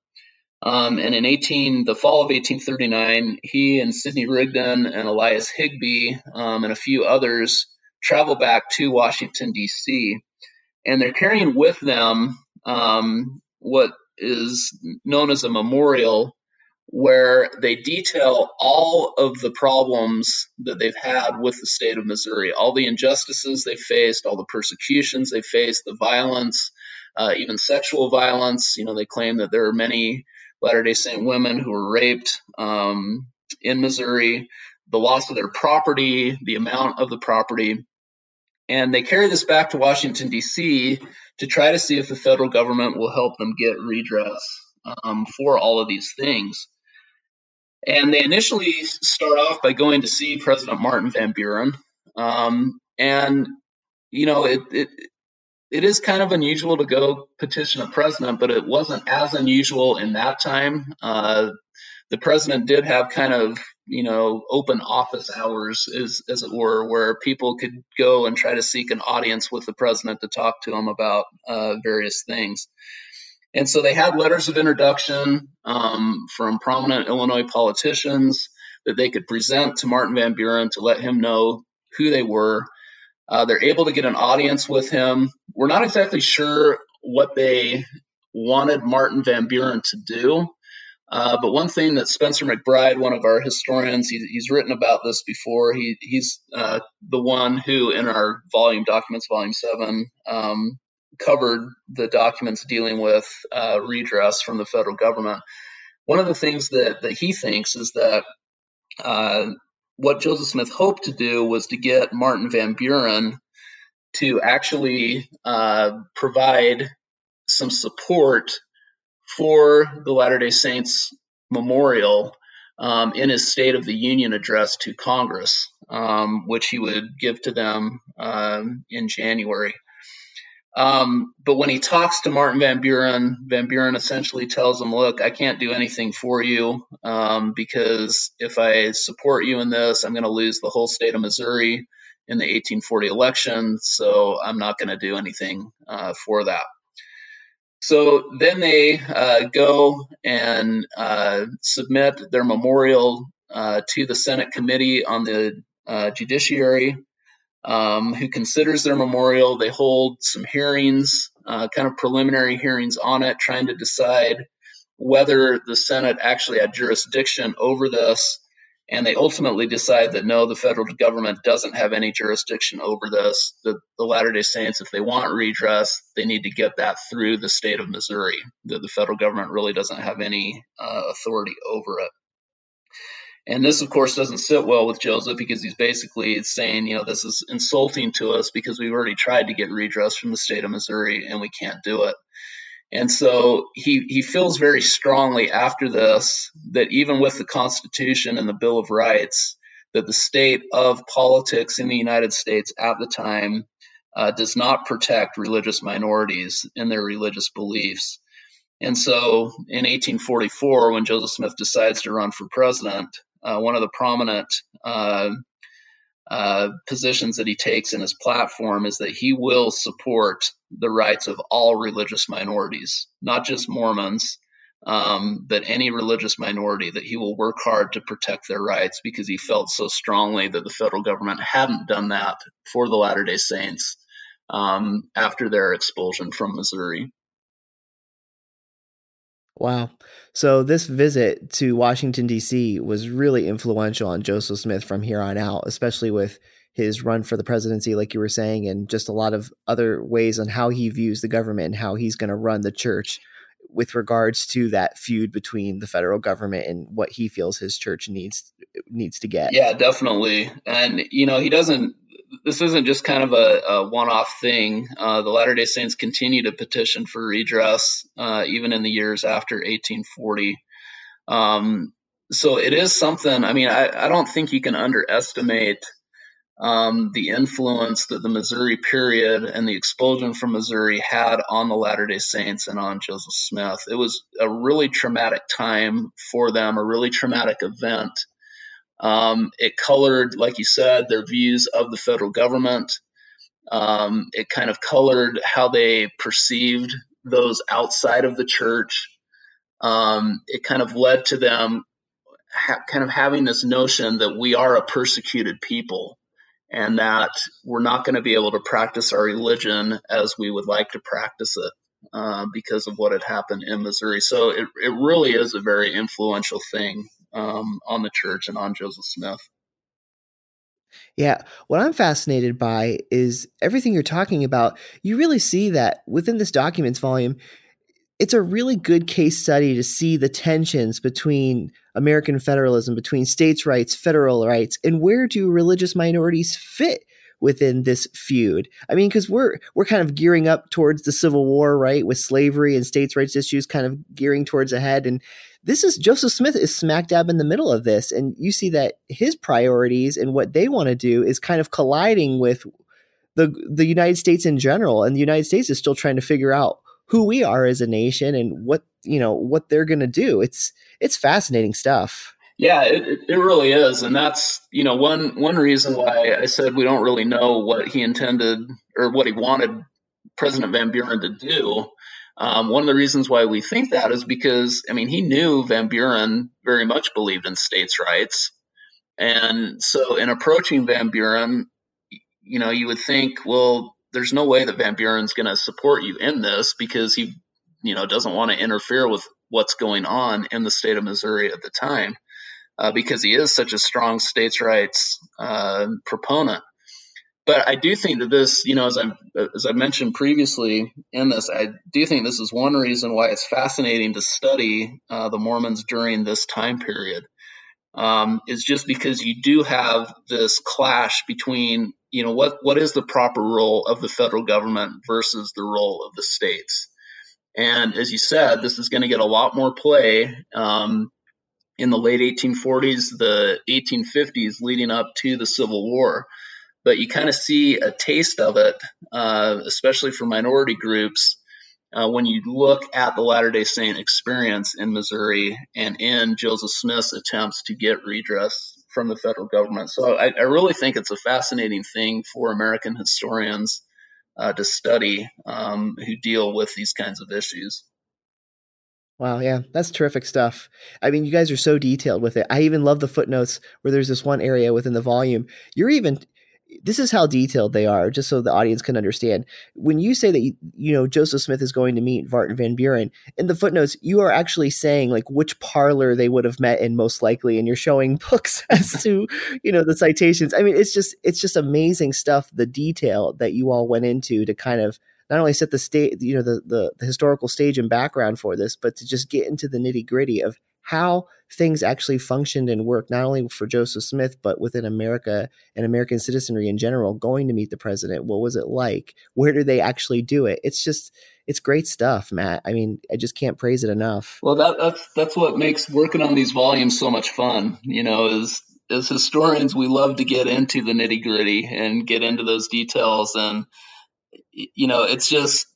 um, and in 18, the fall of 1839, he and Sidney Rigdon and Elias Higbee um, and a few others travel back to Washington, D.C., and they're carrying with them um, what is known as a memorial where they detail all of the problems that they've had with the state of Missouri, all the injustices they faced, all the persecutions they faced, the violence, uh, even sexual violence. You know, they claim that there are many Latter day Saint women who were raped um, in Missouri, the loss of their property, the amount of the property. And they carry this back to Washington, D.C. to try to see if the federal government will help them get redress um, for all of these things. And they initially start off by going to see President Martin Van Buren. Um, and, you know, it, it, it is kind of unusual to go petition a president, but it wasn't as unusual in that time. Uh, the president did have kind of you know open office hours, as as it were, where people could go and try to seek an audience with the president to talk to him about uh, various things. And so they had letters of introduction um, from prominent Illinois politicians that they could present to Martin Van Buren to let him know who they were uh, they're able to get an audience with him. We're not exactly sure what they wanted Martin Van Buren to do. Uh, but one thing that Spencer McBride, one of our historians, he, he's written about this before. He, he's uh, the one who, in our volume documents, volume seven, um, covered the documents dealing with uh, redress from the federal government. One of the things that, that he thinks is that uh, what Joseph Smith hoped to do was to get Martin Van Buren to actually uh, provide some support for the Latter day Saints memorial um, in his State of the Union address to Congress, um, which he would give to them um, in January. Um, but when he talks to Martin Van Buren, Van Buren essentially tells him, "Look, I can't do anything for you um, because if I support you in this, I'm going to lose the whole state of Missouri in the 1840 election. So I'm not going to do anything uh, for that." So then they uh, go and uh, submit their memorial uh, to the Senate Committee on the uh, Judiciary um, who considers their memorial. They hold some hearings, uh, kind of preliminary hearings on it, trying to decide whether the Senate actually had jurisdiction over this. And they ultimately decide that no, the federal government doesn't have any jurisdiction over this. The, the Latter day Saints, if they want redress, they need to get that through the state of Missouri. That the federal government really doesn't have any uh, authority over it. And this, of course, doesn't sit well with Joseph because he's basically saying, you know, this is insulting to us because we've already tried to get redress from the state of Missouri and we can't do it. And so he, he feels very strongly after this that even with the Constitution and the Bill of Rights, that the state of politics in the United States at the time uh, does not protect religious minorities in their religious beliefs. And so in 1844, when Joseph Smith decides to run for president, one of the prominent uh, uh, positions that he takes in his platform is that he will support the rights of all religious minorities, not just Mormons, um, but any religious minority, that he will work hard to protect their rights because he felt so strongly that the federal government hadn't done that for the Latter day Saints um, after their expulsion from Missouri. Wow. So this visit to Washington D.C. was really influential on Joseph Smith from here on out, especially with his run for the presidency, like you were saying, and just a lot of other ways on how he views the government and how he's going to run the church with regards to that feud between the federal government and what he feels his church needs needs to get. Yeah, definitely. And you know, he doesn't this isn't just kind of a, a one-off thing. Uh, the Latter Day Saints continue to petition for redress uh, even in the years after 1840. Um, so it is something. I mean, I, I don't think you can underestimate um, the influence that the Missouri period and the expulsion from Missouri had on the Latter day Saints and on Joseph Smith. It was a really traumatic time for them, a really traumatic event. Um, it colored, like you said, their views of the federal government. Um, it kind of colored how they perceived those outside of the church. Um, it kind of led to them ha- kind of having this notion that we are a persecuted people and that we're not going to be able to practice our religion as we would like to practice it uh, because of what had happened in Missouri. So it, it really is a very influential thing um, on the church and on Joseph Smith. Yeah, what I'm fascinated by is everything you're talking about. You really see that within this documents volume, it's a really good case study to see the tensions between American federalism, between states' rights, federal rights, and where do religious minorities fit within this feud? I mean, because we're we're kind of gearing up towards the Civil War, right, with slavery and states' rights issues kind of gearing towards ahead, and this is Joseph Smith is smack dab in the middle of this, and you see that his priorities and what they want to do is kind of colliding with the the United States in general, and the United States is still trying to figure out who we are as a nation and what you know what they're going to do. It's it's fascinating stuff. Yeah, it, it really is, and that's you know one one reason why I said we don't really know what he intended or what he wanted President Van Buren to do. Um, one of the reasons why we think that is because I mean he knew Van Buren very much believed in states' rights, and so in approaching Van Buren, you know you would think, well, there's no way that Van Buren's going to support you in this because he, you know, doesn't want to interfere with what's going on in the state of Missouri at the time, uh, because he is such a strong states' rights uh, proponent. But I do think that this, you know, as I as I mentioned previously in this, I do think this is one reason why it's fascinating to study uh, the Mormons during this time period. Um, is just because you do have this clash between you know what what is the proper role of the federal government versus the role of the states and as you said this is going to get a lot more play um, in the late 1840s the 1850s leading up to the civil war but you kind of see a taste of it uh, especially for minority groups uh, when you look at the Latter day Saint experience in Missouri and in Joseph Smith's attempts to get redress from the federal government. So I, I really think it's a fascinating thing for American historians uh, to study um, who deal with these kinds of issues. Wow, yeah, that's terrific stuff. I mean, you guys are so detailed with it. I even love the footnotes where there's this one area within the volume. You're even this is how detailed they are, just so the audience can understand. When you say that you, you know Joseph Smith is going to meet Martin Van Buren in the footnotes, you are actually saying like which parlor they would have met in most likely, and you're showing [LAUGHS] books as to you know the citations. I mean, it's just it's just amazing stuff. The detail that you all went into to kind of not only set the state, you know, the, the the historical stage and background for this, but to just get into the nitty gritty of how things actually functioned and worked, not only for Joseph Smith, but within America and American citizenry in general, going to meet the president. What was it like? Where do they actually do it? It's just, it's great stuff, Matt. I mean, I just can't praise it enough. Well, that, that's that's what makes working on these volumes so much fun. You know, is as historians, we love to get into the nitty gritty and get into those details, and you know, it's just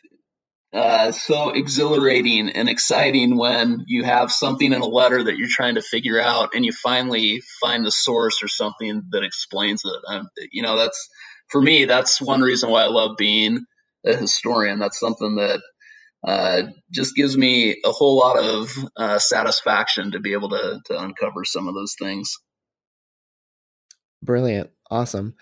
uh, so exhilarating and exciting when you have something in a letter that you're trying to figure out and you finally find the source or something that explains it. Um, you know, that's for me, that's one reason why I love being a historian. That's something that uh, just gives me a whole lot of uh, satisfaction to be able to, to uncover some of those things. Brilliant. Awesome.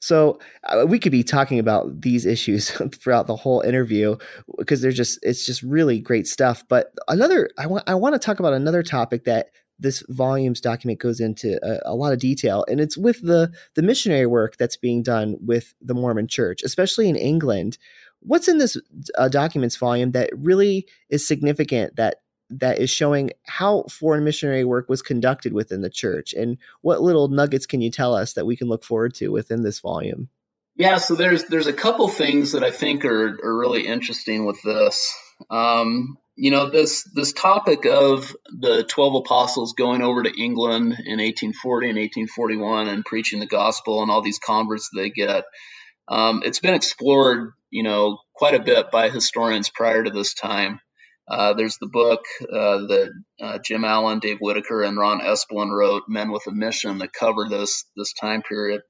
So uh, we could be talking about these issues [LAUGHS] throughout the whole interview because they're just it's just really great stuff. But another I want I want to talk about another topic that this volumes document goes into a, a, lot of detail and it's with the the missionary work that's being done with the Mormon church, especially in England. What's in this uh, documents volume that really is significant that that is showing how foreign missionary work was conducted within the church and what little nuggets can you tell us that we can look forward to within this volume Yeah, so there's there's a couple things that I think are, are really interesting with this. Um, you know, this this topic of the twelve apostles going over to England in 1840 and 1841 and preaching the gospel and all these converts they get. Um, it's been explored, you know, quite a bit by historians prior to this time. Uh, there's the book uh, that uh, Jim Allen, Dave Whittaker, and Ron Esplin wrote, "Men with a Mission," that cover this this time period,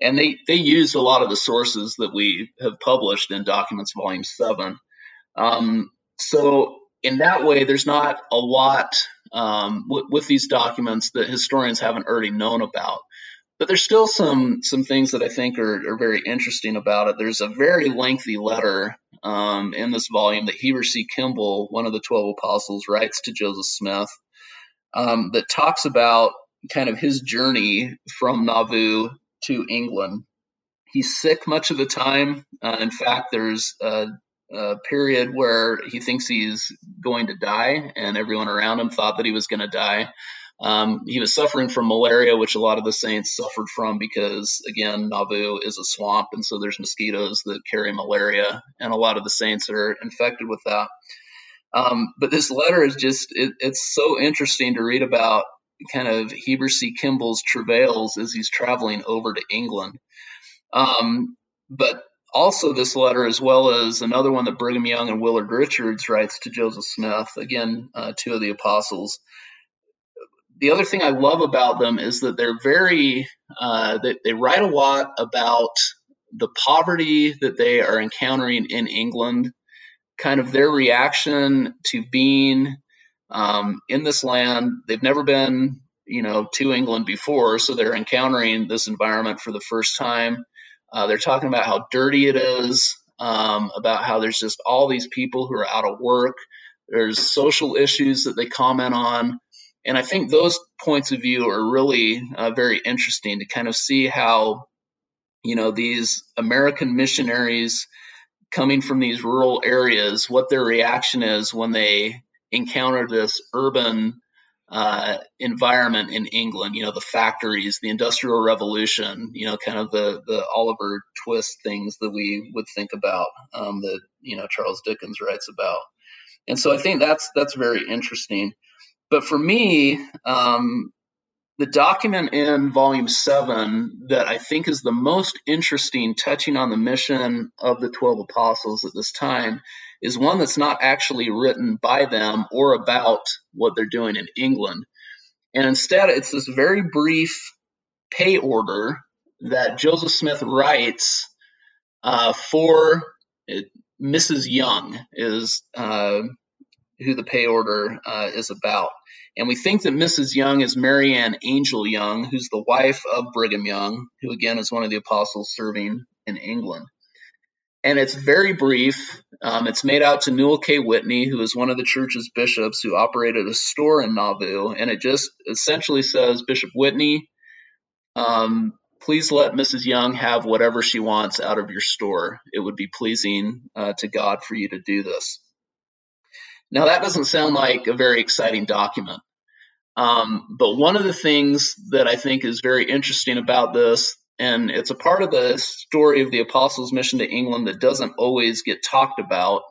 and they they used a lot of the sources that we have published in Documents Volume Seven. Um, so in that way, there's not a lot um, w- with these documents that historians haven't already known about. But there's still some some things that I think are, are very interesting about it. There's a very lengthy letter um, in this volume that Heber C. Kimball, one of the twelve apostles, writes to Joseph Smith um, that talks about kind of his journey from Nauvoo to England. He's sick much of the time. Uh, in fact, there's a, a, period where he thinks he's going to die, and everyone around him thought that he was going to die. Um, he was suffering from malaria, which a lot of the saints suffered from because, again, Nauvoo is a swamp, and so there's mosquitoes that carry malaria, and a lot of the saints are infected with that. Um, but this letter is just, it, it's so interesting to read about kind of Heber C. Kimball's travails as he's traveling over to England. Um, but also this letter, as well as another one that Brigham Young and Willard Richards writes to Joseph Smith, again, uh, two of the apostles. The other thing I love about them is that they're very, uh, they, they write a lot about the poverty that they are encountering in England, kind of their reaction to being um, in this land. They've never been, you know, to England before, so they're encountering this environment for the first time. Uh, they're talking about how dirty it is, um, about how there's just all these people who are out of work. There's social issues that they comment on. And I think those points of view are really uh, very interesting to kind of see how, you know, these American missionaries coming from these rural areas, what their reaction is when they encounter this urban uh, environment in England. You know, the factories, the Industrial Revolution. You know, kind of the the Oliver Twist things that we would think about um, that you know Charles Dickens writes about. And so I think that's that's very interesting. But for me, um, the document in volume seven that I think is the most interesting, touching on the mission of the 12 apostles at this time, is one that's not actually written by them or about what they're doing in England. And instead, it's this very brief pay order that Joseph Smith writes uh, for it, Mrs. Young, is uh, who the pay order uh, is about. And we think that Mrs. Young is Marianne Angell Young, who's the wife of Brigham Young, who again is one of the apostles serving in England. And it's very brief. Um, it's made out to Newell K. Whitney, who is one of the church's bishops who operated a store in Nauvoo. And it just essentially says, Bishop Whitney, um, please let Mrs. Young have whatever she wants out of your store. It would be pleasing uh, to God for you to do this. Now, that doesn't sound like a very exciting document. Um, but one of the things that I think is very interesting about this, and it's a part of the story of the apostles' mission to England that doesn't always get talked about,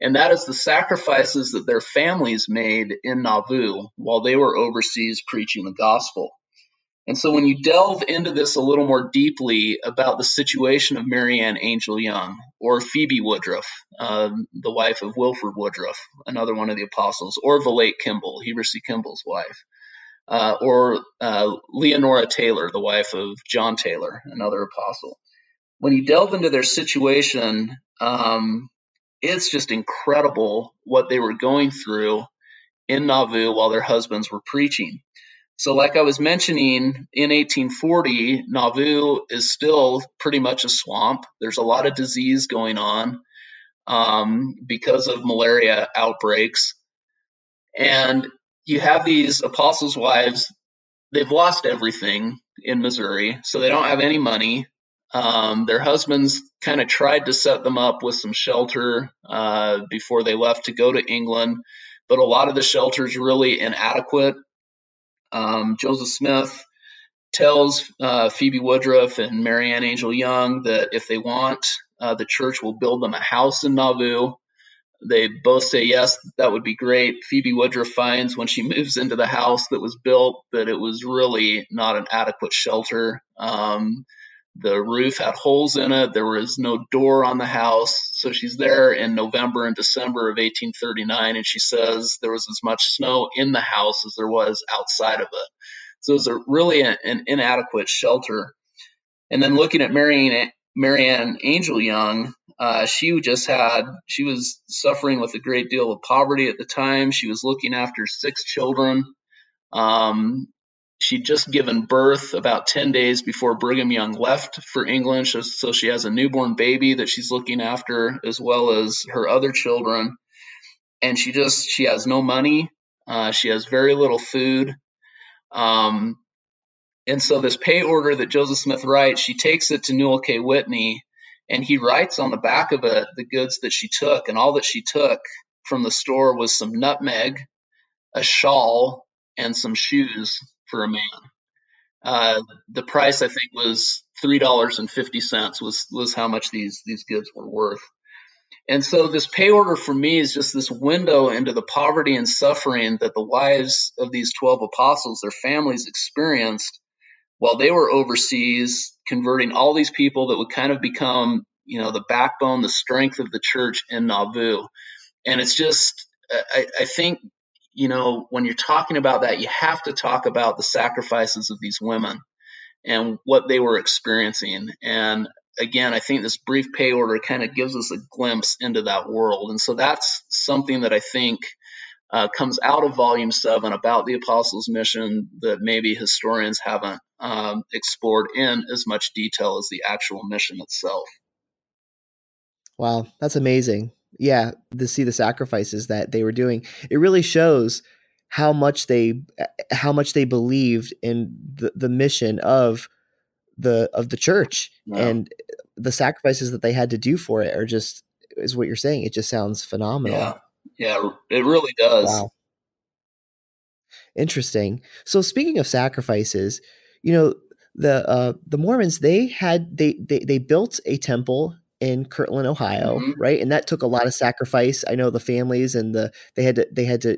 and that is the sacrifices that their families made in Nauvoo while they were overseas preaching the gospel. And so when you delve into this a little more deeply about the situation of Marianne Angell Young or Phoebe Woodruff, um, the wife of Wilford Woodruff, another one of the apostles, or Vilate Kimball, Heber C. Kimball's wife, uh, or uh, Leonora Taylor, the wife of John Taylor, another apostle. When you delve into their situation, um, it's just incredible what they were going through in Nauvoo while their husbands were preaching. So, like I was mentioning, in 1840, Nauvoo is still pretty much a swamp. There's a lot of disease going on um, because of malaria outbreaks. And you have these apostles' wives, they've lost everything in Missouri, so they don't have any money. Um, their husbands kind of tried to set them up with some shelter uh, before they left to go to England, but a lot of the shelters really inadequate um, Joseph Smith tells uh, Phoebe Woodruff and Marianne Angell Young that if they want, uh, the church will build them a house in Nauvoo. They both say yes, that would be great. Phoebe Woodruff finds when she moves into the house that was built that it was really not an adequate shelter. Um, the roof had holes in it. There was no door on the house. So she's there in November and December of 1839, and she says there was as much snow in the house as there was outside of it. So it was a, really an, an inadequate shelter. And then looking at Marianne, Marianne Angell Young, uh, she just had, she was suffering with a great deal of poverty at the time. She was looking after six children. Um, she'd just given birth about 10 days before Brigham Young left for England. So she has a newborn baby that she's looking after, as well as her other children. And she just, she has no money. Uh, she has very little food. Um, and so this pay order that Joseph Smith writes, she takes it to Newell K. Whitney, and he writes on the back of it the goods that she took, and all that she took from the store was some nutmeg, a shawl, and some shoes for a man. Uh, the price I think was three dollars and fifty cents was was how much these these goods were worth. And so this pay order for me is just this window into the poverty and suffering that the wives of these 12 apostles, their families experienced while they were overseas, converting all these people that would kind of become, you know, the backbone, the strength of the church in Nauvoo. And it's just, I, I think, you know, when you're talking about that, you have to talk about the sacrifices of these women and what they were experiencing. And again, I think this brief pay order kind of gives us a glimpse into that world. And so that's something that I think uh, comes out of volume seven about the apostles' mission that maybe historians haven't um, explored in as much detail as the actual mission itself. Wow, that's amazing. Yeah, to see the sacrifices that they were doing, it really shows how much they eh, eh, how much they believed in the, the mission of the of the church wow. and eh, the sacrifices that they had to do for it are just is what you're saying. It just sounds phenomenal. Yeah. Yeah, it really does. Wow. Interesting. So speaking of sacrifices, you know, the uh the Mormons they had they they they built a temple in Kirtland, Ohio, mm-hmm. right? And that took a lot of sacrifice. I know the families and the they had to they had to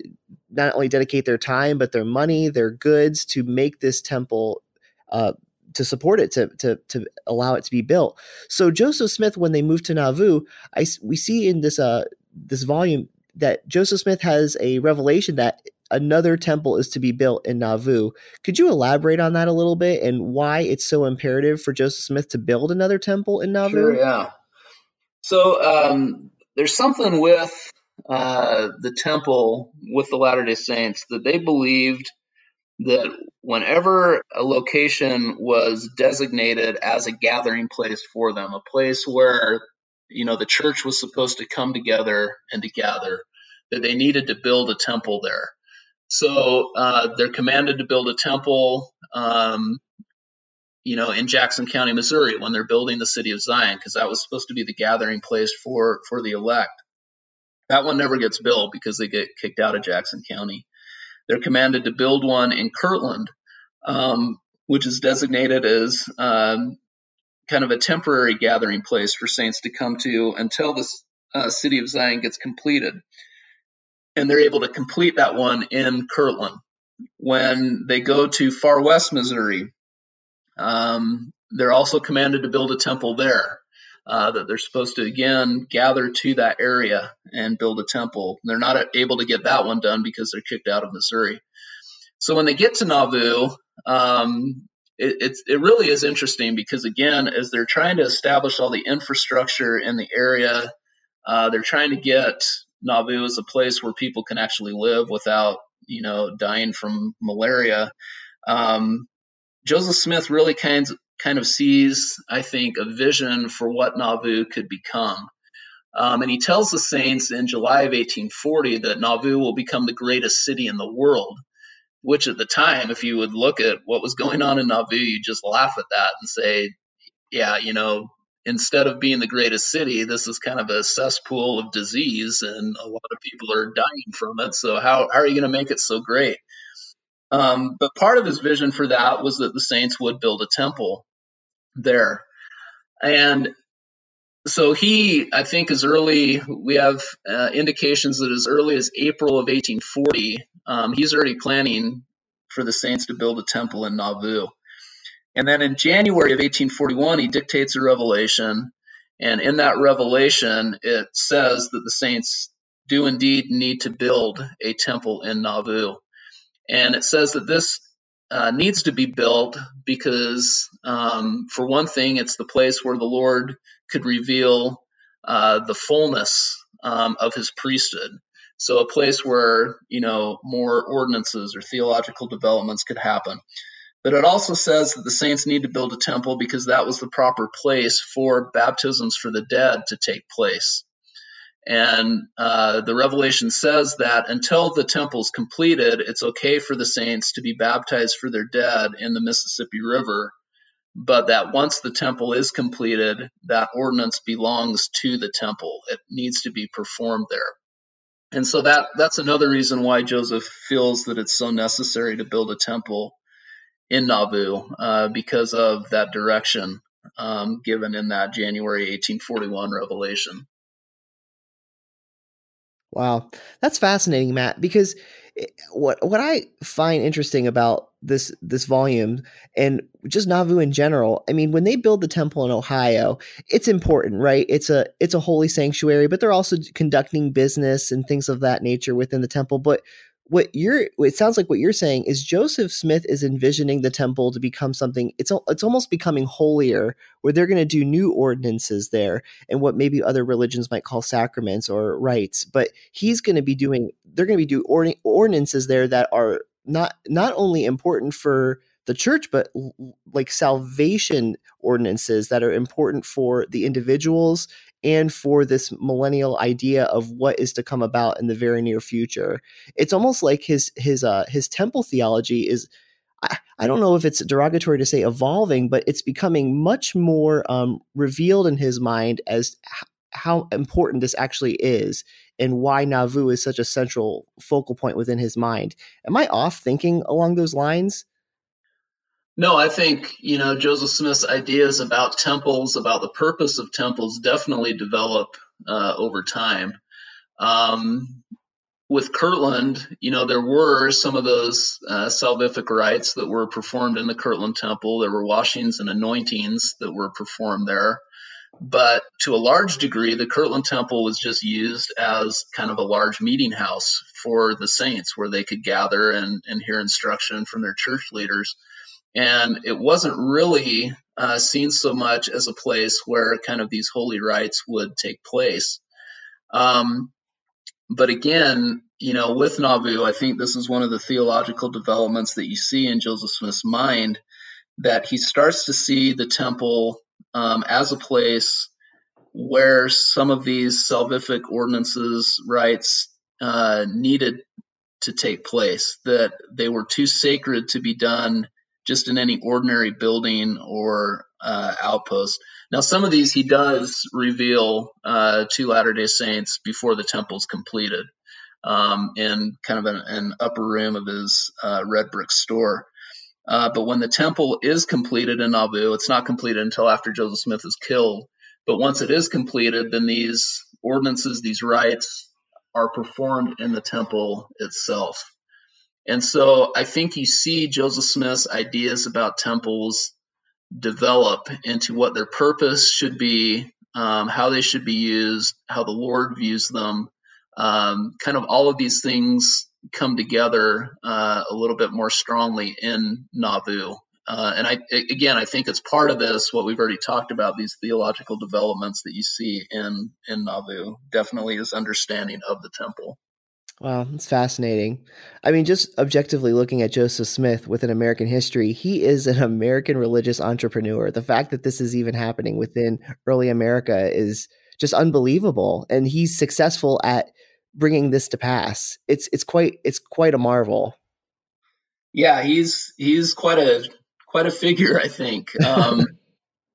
not only dedicate their time but their money, their goods to make this temple uh to support it to to to allow it to be built. So Joseph Smith when they moved to Nauvoo, I we see in this uh this volume that Joseph Smith has a revelation that another temple is to be built in Nauvoo. Could you elaborate on that a little bit and why it's so imperative for Joseph Smith to build another temple in Nauvoo? Sure, yeah. So um, there's something with uh, the temple with the Latter day Saints that they believed that whenever a location was designated as a gathering place for them, a place where you know the church was supposed to come together and to gather, that they needed to build a temple there. So uh, they're commanded to build a temple, um, you know, in Jackson County, Missouri, when they're building the city of Zion, because that was supposed to be the gathering place for for the elect. That one never gets built because they get kicked out of Jackson County. They're commanded to build one in Kirtland, um, which is designated as um, kind of a temporary gathering place for saints to come to until this uh, city of Zion gets completed. And they're able to complete that one in Kirtland. When they go to Far West Missouri, um, they're also commanded to build a temple there. Uh, that they're supposed to again gather to that area and build a temple. They're not able to get that one done because they're kicked out of Missouri. So when they get to Nauvoo, um, it, it really is interesting because again, as they're trying to establish all the infrastructure in the area, uh, they're trying to get Nauvoo as a place where people can actually live without you know dying from malaria. Um, Joseph Smith really kind kind of sees, I think, a vision for what Nauvoo could become. Um, and he tells the Saints in July of 1840 that Nauvoo will become the greatest city in the world which at the time, if you would look at what was going on in Nauvoo, you just laugh at that and say, yeah, you know, instead of being the greatest city, this is kind of a cesspool of disease and a lot of people are dying from it. So how, how are you going to make it so great? Um, but part of his vision for that was that the saints would build a temple there. And so he, I think, as early, we have uh, indications that as early as April of 1840, um, he's already planning for the saints to build a temple in Nauvoo. And then in January of 1841, he dictates a revelation. And in that revelation, it says that the saints do indeed need to build a temple in Nauvoo. And it says that this uh, needs to be built because, um, for one thing, it's the place where the Lord could reveal uh, the fullness um, of his priesthood. So, a place where, you know, more ordinances or theological developments could happen. But it also says that the saints need to build a temple because that was the proper place for baptisms for the dead to take place. And uh, the revelation says that until the temple is completed, it's okay for the saints to be baptized for their dead in the Mississippi River. But that once the temple is completed, that ordinance belongs to the temple. It needs to be performed there. And so that that's another reason why Joseph feels that it's so necessary to build a temple in Nauvoo uh, because of that direction um, given in that January 1841 revelation. Wow, that's fascinating, Matt. Because eh, what what I find interesting about this this volume and just Nauvoo in general, I mean, when they build the temple in Ohio, it's important, right? It's a it's a holy sanctuary, but they're also conducting business and things of that nature within the temple. But what you're it sounds like what you're saying is Joseph Smith is envisioning the temple to become something it's it's almost becoming holier where they're going to do new ordinances there and what maybe other religions might call sacraments or rites but he's going to be doing they're going to be doing ordinances there that are not not only important for the church, but like salvation ordinances that are important for the individuals and for this millennial idea of what is to come about in the very near future. It's almost like his his uh his temple theology is I, I don't know if it's derogatory to say evolving, but it's becoming much more um, revealed in his mind as h- how important this actually is and why Nauvoo is such a central focal point within his mind. Am I off thinking along those lines? No, I think, you know, Joseph Smith's ideas about temples, about the purpose of temples, definitely develop uh, over time. Um, with Kirtland, you know, there were some of those uh, salvific rites that were performed in the Kirtland Temple. There were washings and anointings that were performed there. But to a large degree, the Kirtland Temple was just used as kind of a large meeting house for the saints where they could gather and, and hear instruction from their church leaders. And it wasn't really uh, seen so much as a place where kind of these holy rites would take place. Um, but again, you know, with Nauvoo, I think this is one of the theological developments that you see in Joseph Smith's mind that he starts to see the temple um, as a place where some of these salvific ordinances rites uh, needed to take place, that they were too sacred to be done just in any ordinary building or uh, outpost. Now, some of these he does reveal uh, to Latter day Saints before the temple's completed um, in kind of an, an, upper room of his uh, red brick store. Uh, but when the temple is completed in Nauvoo, it's not completed until after Joseph Smith is killed. But once it is completed, then these ordinances, these rites, are performed in the temple itself. And so I think you see Joseph Smith's ideas about temples develop into what their purpose should be, um, how they should be used, how the Lord views them. Um, kind of all of these things come together uh, a little bit more strongly in Nauvoo. Uh, and I, again, I think it's part of this, what we've already talked about, these theological developments that you see in, in Nauvoo, definitely is understanding of the temple. Wow, it's fascinating. I mean, just objectively looking at Joseph Smith within American history, he is an [LAUGHS] American religious entrepreneur. The fact that this is even happening within early America is just unbelievable, and he's successful at bringing this to pass. It's it's quite it's quite a marvel. Yeah, he's he's quite a quite a figure, I think. Um,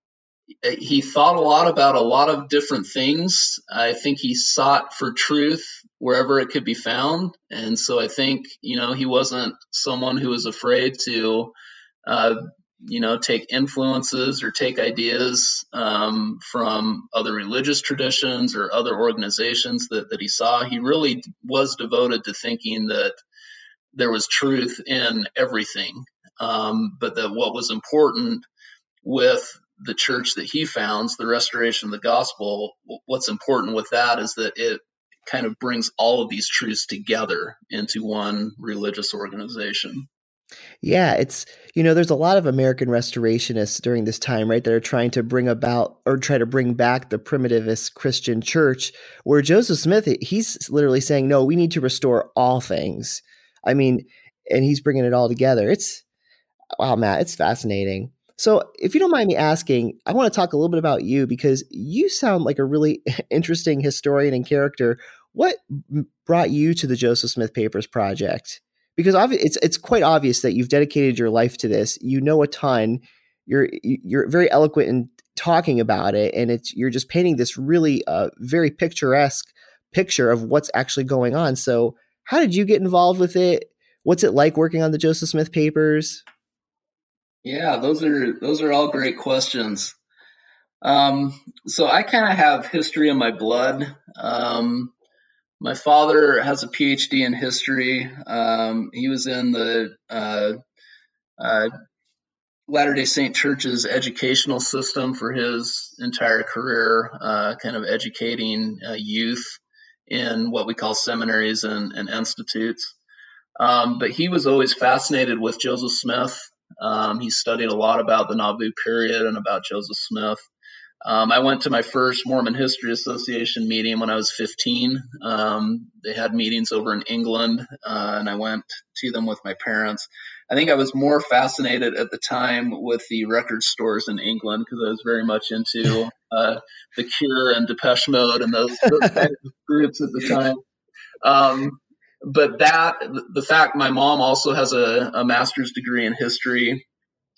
[LAUGHS] he thought a lot about a lot of different things. I think he sought for truth wherever it could be found. And so I think, you know, he wasn't someone who was afraid to, uh, you know, take influences or take ideas um, from other religious traditions or other organizations that, that he saw. He really was devoted to thinking that there was truth in everything, um, but that what was important with the church that he founds, the restoration of the gospel, what's important with that is that it kind of brings all of these truths together into one religious organization. Yeah, it's you know, there's a lot of American restorationists during this time, right, that are trying to bring about or try to bring back the primitivist Christian church, where Joseph Smith, he's literally saying, no, we need to restore all things. I mean, and he's bringing it all together. It's wow, Matt, it's fascinating. So, if you don't mind me asking, I want to talk a little bit about you because you sound like a really [LAUGHS] interesting historian and character. What brought you to the Joseph Smith Papers project? Because it's it's quite obvious that you've dedicated your life to this. You know a ton. You're you're very eloquent in talking about it, and it's you're just painting this really uh, very picturesque picture of what's actually going on. So, how did you get involved with it? What's it like working on the Joseph Smith Papers? Yeah, those are those are all great questions. Um, so I kind of have history in my blood. Um, my father has a PhD in history. Um, he was in the uh, uh, Latter Day Saint Church's educational system for his entire career, uh, kind of educating uh, youth in what we call seminaries and, and institutes. Um, but he was always fascinated with Joseph Smith um, he studied a lot about the Nauvoo period and about Joseph Smith. Um, I went to my first Mormon History Association meeting when I was 15. Um, they had meetings over in England, uh, and I went to them with my parents. I think I was more fascinated at the time with the record stores in England because I was very much into [LAUGHS] uh, The Cure and Depeche Mode and those, those groups at the time. Um, but that the fact my mom also has a, a master's degree in history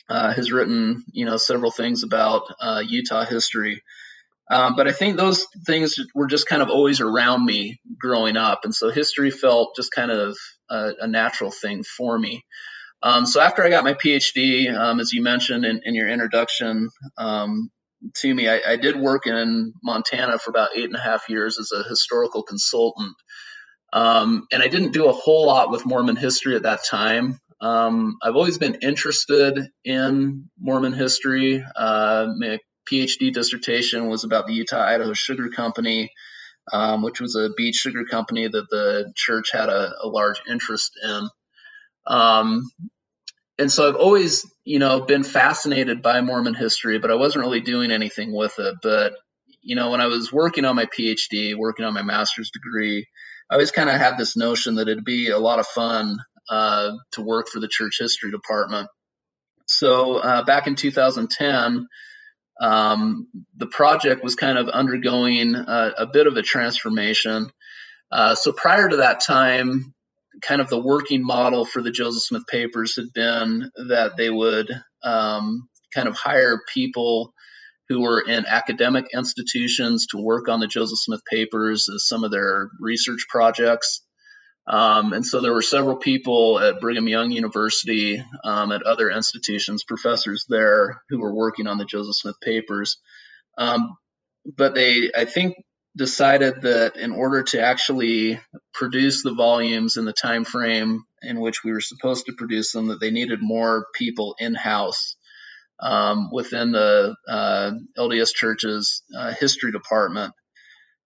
uh, has written you know several things about uh, Utah history. Um, but I think those things were just kind of always around me growing up, and so history felt just kind of a, a natural thing for me. Um, so after I got my PhD, um, as you mentioned in, in your introduction um, to me, I, I, did work in Montana for about eight and a half years as a historical consultant. Um, and I didn't do a whole lot with Mormon history at that time. Um, I've always been interested in Mormon history. Uh, my PhD dissertation was about the Utah Idaho Sugar Company, um, which was a beet sugar company that the church had a, a large interest in. Um, and so I've always, you know, been fascinated by Mormon history, but I wasn't really doing anything with it. But, you know, when I was working on my PhD, working on my master's degree, I always kind of had this notion that it'd be a lot of fun uh, to work for the church history department. So uh, back in 2010, um, the project was kind of undergoing a, a bit of a transformation. Uh, so prior to that time, kind of the working model for the Joseph Smith papers had been that they would um, kind of hire people who were in academic institutions to work on the Joseph Smith papers as some of their research projects. Um, and so there were several people at Brigham Young University, um, at other institutions, professors there who were working on the Joseph Smith papers. Um, but they, I think, decided that in order to actually produce the volumes in the time frame in which we were supposed to produce them, that they needed more people in house um, within the uh, LDS Church's uh, history department.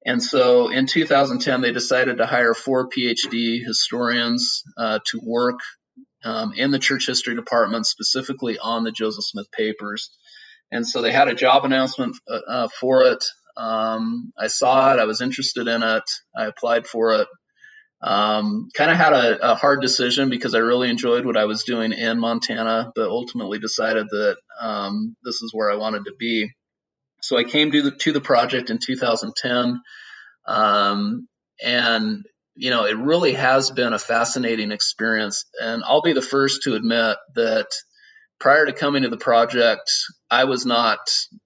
And so in 2010, they decided to hire four PhD historians uh, to work um, in the church history department, specifically on the Joseph Smith papers. And so they had a job announcement uh, uh, for it. Um, I saw it, I was interested in it, I applied for it. Um, kind of had a, a, hard decision because I really enjoyed what I was doing in Montana, but ultimately decided that um, this is where I wanted to be. So I came to the to the project in 2010, um, and you know it really has been a fascinating experience. And I'll be the first to admit that prior to coming to the project, I was not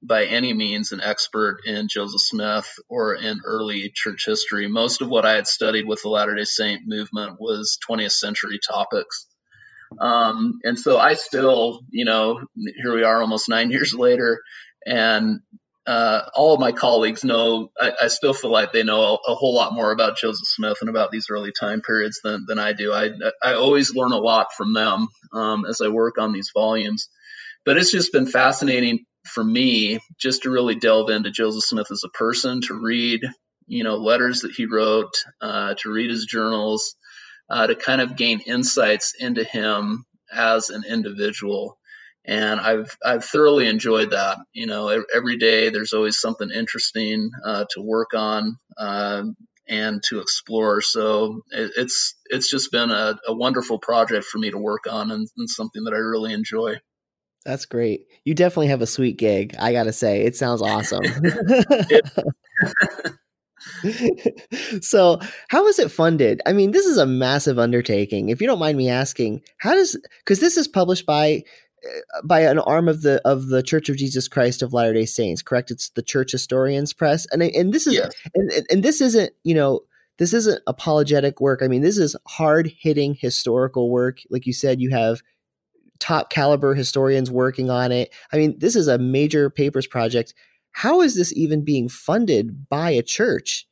by any means an expert in Joseph Smith or in early church history. Most of what I had studied with the Latter day Saint movement was 20th century topics. Um, and so I still, you know, here we are almost nine [LAUGHS] years later, and uh, all of my colleagues know, I, I, still feel like they know a, a, whole lot more about Joseph Smith and about these early time periods than, than I do. I, I always learn a lot from them um, as I work on these volumes. But it's just been fascinating for me just to really delve into Joseph Smith as a person, to read, you know, letters that he wrote, uh, to read his journals, uh, to kind of gain insights into him as an individual and I've I've thoroughly enjoyed that. You know, every day there's always something interesting uh, to work on uh, and to explore. So it, it's it's just been a, a, wonderful project for me to work on and, and, something that I really enjoy. That's great. You definitely have a sweet gig. I gotta say, it sounds awesome. [LAUGHS] [LAUGHS] so how is it funded i mean this is a massive undertaking if you don't mind me asking how does because this is published by uh, by an arm of the of the Church of Jesus Christ of Latter Day Saints. Correct? It's the Church Historians Press, and and this is yes. and and this isn't you know this isn't apologetic work. I mean, this is hard hitting historical work. Like you said, you have top caliber historians working on it. I mean, this is a major papers project. How is this even being funded by a church?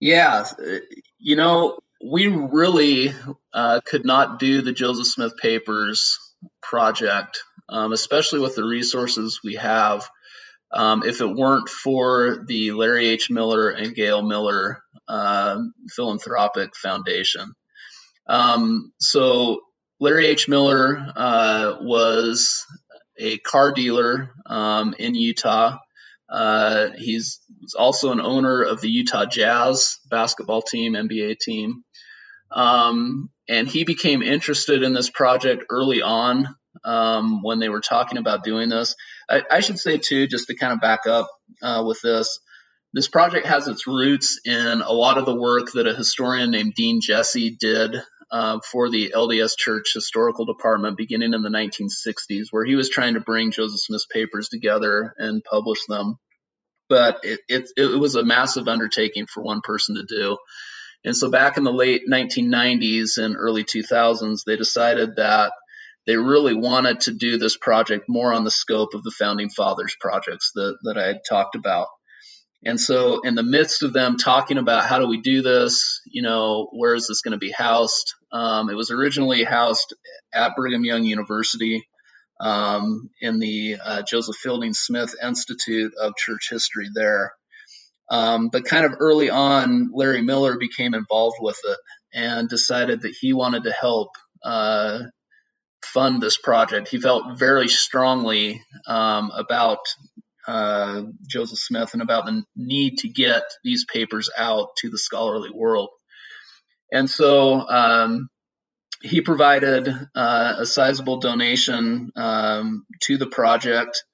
Yeah, you know, we really uh, could not do the Joseph Smith papers project, um, especially with the resources we have. Um, if it weren't for the Larry H. Miller and Gail Miller uh, Philanthropic Foundation. Um, so, Larry H. Miller uh, was a car dealer um, in Utah. Uh, he's also an owner of the Utah Jazz basketball team, NBA team. Um, and he became interested in this project early on um, when they were talking about doing this. I, I, should say, too, just to kind of back up uh, with this, this project has its roots in a lot of the work that a historian named Dean Jessee did uh, for the LDS Church Historical Department beginning in the 1960s, where he was trying to bring Joseph Smith's papers together and publish them. But it, it, it was a massive undertaking for one person to do. And so back in the late 1990s and early 2000s, they decided that they really wanted to do this project more on the scope of the founding fathers projects that, that I had talked about. And so, in the midst of them talking about how do we do this, you know, where is this going to be housed? Um, it was originally housed at Brigham Young University um, in the uh, Joseph Fielding Smith Institute of Church History there. Um, but kind of early on, Larry Miller became involved with it and decided that he wanted to help uh, fund this project. He felt very strongly um, about uh, Joseph Smith and about the need to get these papers out to the scholarly world. And so um, he provided uh, a sizable donation um, to the project.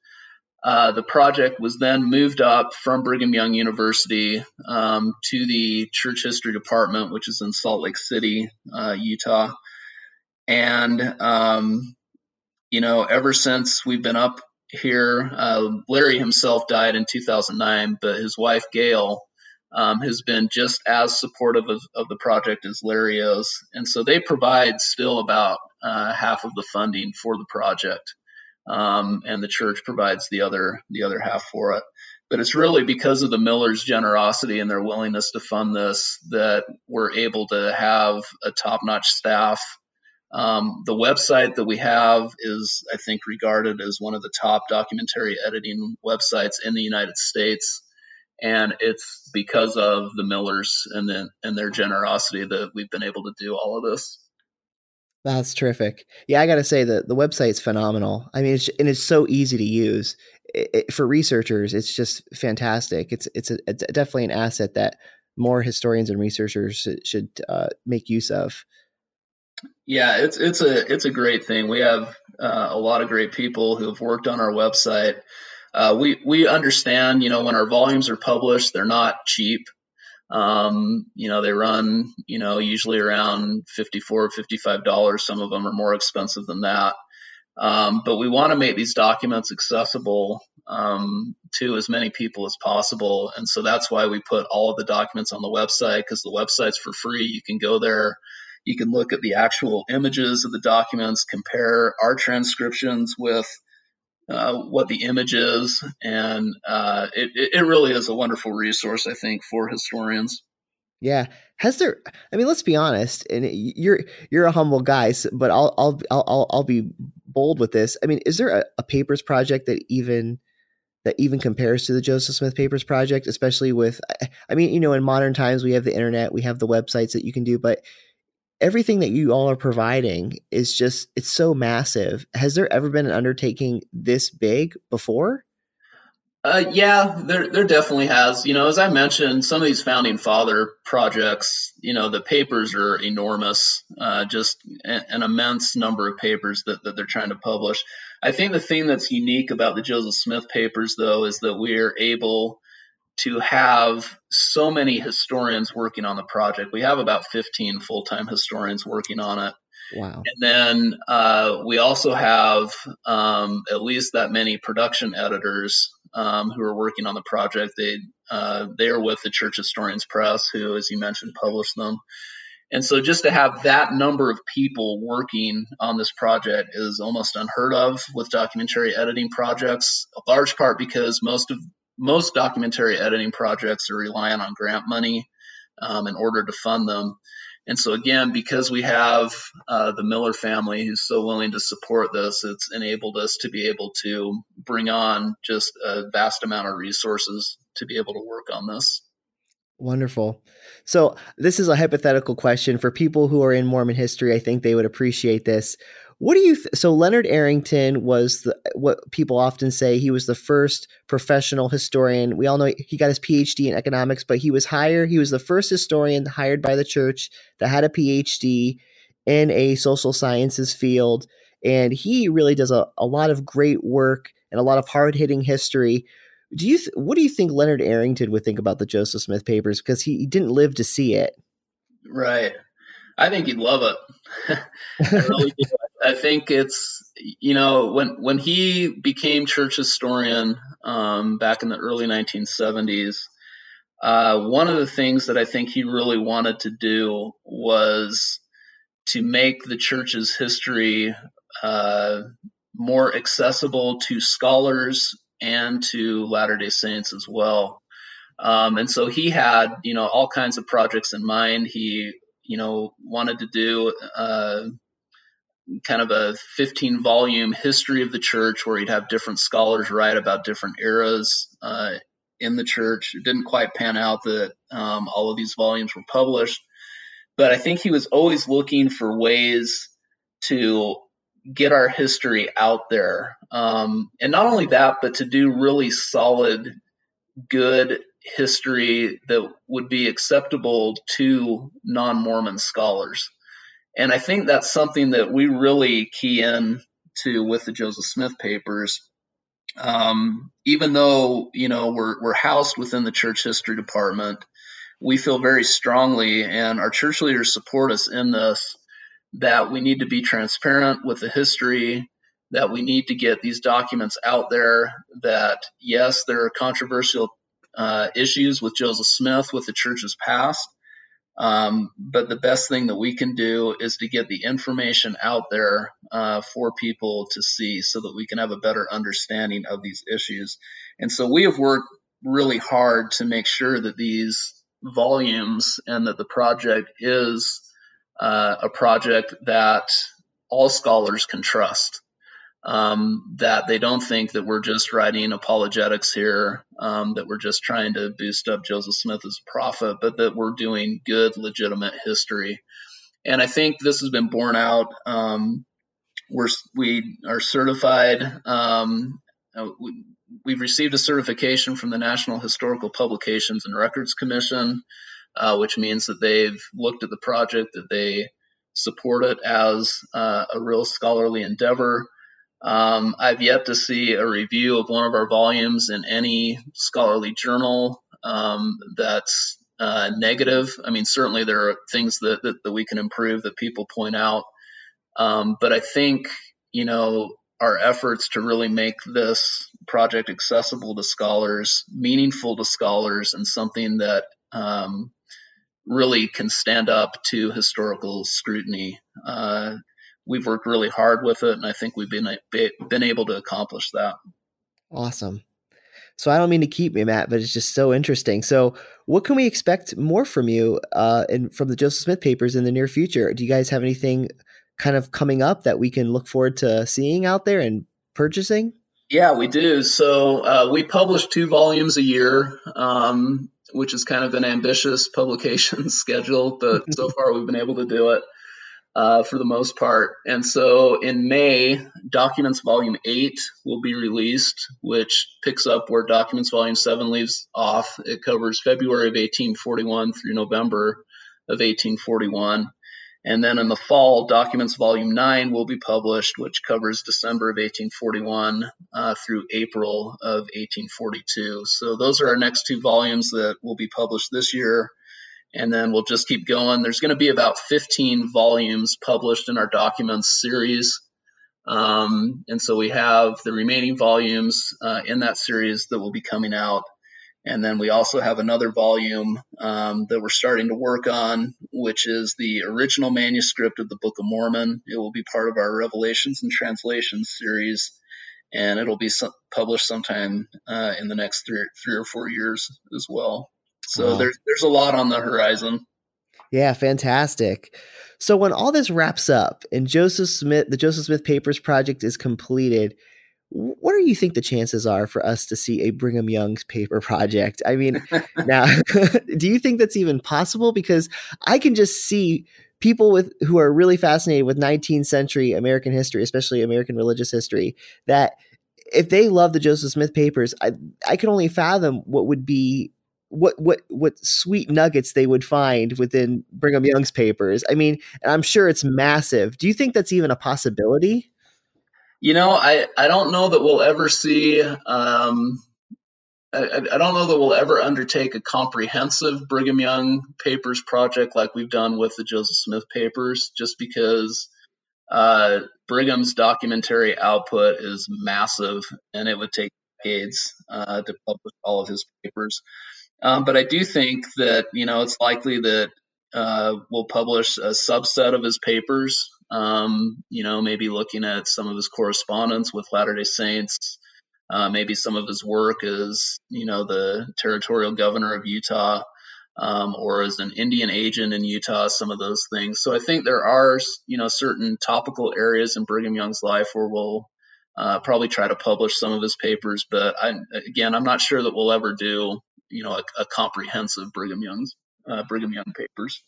Uh, the project was then moved up from Brigham Young University um, to the Church History Department, which is in Salt Lake City, uh, Utah. And, um, you know, ever since we've been up here, uh, Larry himself died in 2009, but his wife, Gail, um, has been just as supportive of, of, the project as Larry is. And so they provide still about uh, half of the funding for the project. Um, and the church provides the other the other half for it. But it's really because of the Millers' generosity and their willingness to fund this that we're able to have a top-notch staff um, the website that we have is, I think, regarded as one of the top documentary editing websites in the United States. And it's because of the Millers and, and their generosity that we've been able to do all of this. That's terrific. Yeah, I got to say that the website's phenomenal. I mean, it's, and it's so easy to use it, it, for researchers. It's just fantastic. It's it's, a, it's definitely an asset that more historians and researchers should uh, make use of. Yeah, it's it's a it's a great thing. We have uh, a lot of great people who have worked on our website. Uh, we we understand, you know, when our volumes are published, they're not cheap. Um, you know, they run, you know, usually around fifty-four or $55. Some of them are more expensive than that. Um, but we want to make these documents accessible um, to as many people as possible. And so that's why we put all of the documents on the website because the website's for free. You can go there, you can look at the actual images of the documents, compare our transcriptions with uh, what the image is, and uh, it, it really is a wonderful resource, I think, for historians. Yeah. Has there I mean let's be honest and you're you're a humble guy but I'll I'll I'll I'll be bold with this. I mean is there a, a, papers project that even that even compares to the Joseph Smith Papers project especially with I mean you know in modern times we have the internet, we have the websites that you can do but everything that you all are providing is just it's so massive. Has there ever been an undertaking this big before? Uh, yeah, there there definitely has. You know, as I mentioned, some of these founding father projects, you know, the papers are enormous, uh, just an, an, immense number of papers that, that they're trying to publish. I think the thing that's unique about the Joseph Smith papers, though, is that we are able to have so many historians working on the project. We have about 15 full time historians working on it. Wow. And then uh, we also have um, at least that many production editors um, who are working on the project. They uh, they are with the Church Historians Press, who, as you mentioned, published them. And so, just to have that number of people working on this project is almost unheard of with documentary editing projects. A large part because most of most documentary editing projects are reliant on grant money um, in order to fund them. And so again, because we have uh, the Miller family who's so willing to support this, it's enabled us to be able to bring on just a vast amount of resources to be able to work on this. Wonderful. So this is a hypothetical question for people who are in Mormon history. I think they would appreciate this. What do you th- so Leonard Arrington was the what people often say he was the first professional historian. We all know he got his PhD in economics, but he was hired he was the first historian hired by the church that had a PhD in a social sciences field and he really does a, a lot of great work and a lot of hard-hitting history. Do you th- what do you think Leonard Arrington would think about the Joseph Smith papers because he, he didn't live to see it? Right. I think he'd love it. [LAUGHS] I think it's you know when when he became church historian um, back in the early 1970s, uh, one of the things that I think he really wanted to do was to make the church's history uh, more accessible to scholars and to Latter Day Saints as well. Um, and so he had you know all kinds of projects in mind. He you know wanted to do uh, kind of a 15 volume history of the church where he'd have different scholars write about different eras uh, in the church. It didn't quite pan out that um, all of these volumes were published, but I think he was always looking for ways to get our history out there. Um, and not only that, but to do really solid, good history that would be acceptable to non Mormon scholars. And I think that's something that we really key in to with the Joseph Smith papers. Um, even though you know we're we're housed within the church history department, we feel very strongly, and our church leaders support us in this, that we need to be transparent with the history, that we need to get these documents out there. That yes, there are controversial uh, issues with Joseph Smith with the church's past, um, but the best thing that we can do is to get the information out there uh, for people to see so that we can have a better understanding of these issues. And so we have worked really hard to make sure that these volumes and that the project is uh, a project that all scholars can trust um, that they don't think that we're just writing apologetics here, um, that we're just trying to boost up Joseph Smith as a prophet, but that we're doing good, legitimate history. And I think this has been borne out. Um, we're, we are certified. Um, uh, we, we've received a certification from the National Historical Publications and Records Commission, uh, which means that they've looked at the project, that they support it as uh, a real scholarly endeavor. Um, I've yet to see a review of one of our volumes in any scholarly journal um, that's uh, negative. I mean, certainly there are things that, that, that we can improve that people point out. Um, but I think, you know, our efforts to really make this project accessible to scholars, meaningful to scholars, and something that um, really can stand up to historical scrutiny. Uh, we've worked really hard with it, and I think we've been been able to accomplish that. Awesome. So I don't mean to keep me, Matt, but it's just so interesting. So, what can we expect more from you uh, and from the Joseph Smith papers in the near future? Do you guys have anything kind of coming up that we can look forward to seeing out there and purchasing? Yeah, we do. So uh, we publish two volumes a year, um, which is kind of an ambitious [LAUGHS] publication schedule, but so [LAUGHS] far we've been able to do it uh, for the most part. And so in May, Documents Volume 8 will be released, which picks up where Documents Volume 7 leaves off. It covers February of 1841 through November of 1841. And then in the fall, Documents Volume 9 will be published, which covers December of 1841 uh, through April of 1842. So those are our next two volumes that will be published this year. And then we'll just keep going. There's going to be about 15 volumes published in our Documents series. Um, and so we have the remaining volumes uh, in that series that will be coming out and then we also have another volume um, that we're starting to work on, which is the original manuscript of the Book of Mormon. It will be part of our Revelations and Translations series, and it'll be some, published sometime uh, in the next three, three or four years as well. So wow. there's there's a lot on the horizon. Yeah, fantastic. So when all this wraps up and Joseph Smith, the Joseph Smith Papers project is completed, what do you think the chances are for us to see a Brigham Young's paper project? I mean, [LAUGHS] now, [LAUGHS] do you think that's even possible? Because I can just see people with who are really fascinated with 19th century American history, especially American religious history, that if they love the Joseph Smith papers, I I can only fathom what would be what what what sweet nuggets they would find within Brigham Young's papers. I mean, I'm sure it's massive. Do you think that's even a possibility? You know, I, I don't know that we'll ever see. Um, I, I don't know that we'll ever undertake a comprehensive Brigham Young papers project like we've done with the Joseph Smith papers, just because uh, Brigham's documentary output is massive and it would take decades uh, to publish all of his papers. Um, but I do think that you know it's likely that uh, we'll publish a subset of his papers um, you know, maybe looking at some of his correspondence with Latter day Saints, uh, maybe some of his work as, you know, the territorial governor of Utah. Um, or as an Indian agent in Utah, some of those things. So I think there are, you know, certain topical areas in Brigham Young's life where we'll uh, probably try to publish some of his papers. But I, again, I'm not sure that we'll ever do, you know, a, a comprehensive Brigham Young's uh, Brigham Young papers.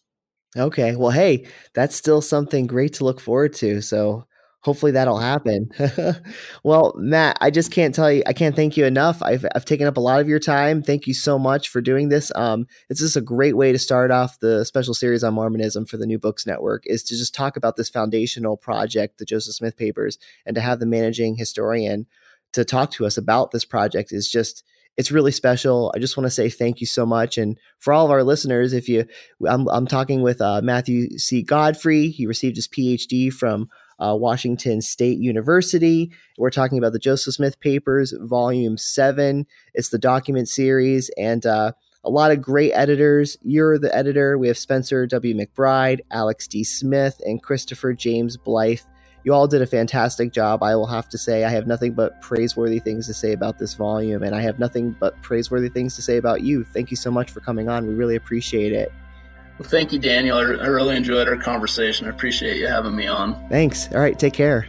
Okay. Well, hey, that's still something great to look forward to. So hopefully that'll happen. [LAUGHS] well, Matt, I just can't tell you, I can't thank you enough. I've, I've taken up a lot of your time. Thank you so much for doing this. Um, it's just a great way to start off the special series on Mormonism for the New Books Network is to just talk about this foundational project, the Joseph Smith papers, and to have the managing historian to talk to us about this project is just it's really special. I just want to say thank you so much. And for all of our listeners, if you, I'm, I'm talking with uh, Matthew C. Godfrey. He received his PhD from uh, Washington State University. We're talking about the Joseph Smith Papers, Volume 7. It's the document series and uh, a lot of great editors. You're the editor. We have Spencer W. McBride, Alex D. Smith, and Christopher James Blythe you all did a fantastic job. I will have to say, I have nothing but praiseworthy things to say about this volume, and I have nothing but praiseworthy things to say about you. Thank you so much for coming on. We really appreciate it. Well, thank you, Daniel. I really enjoyed our conversation. I appreciate you having me on. Thanks. All right, take care.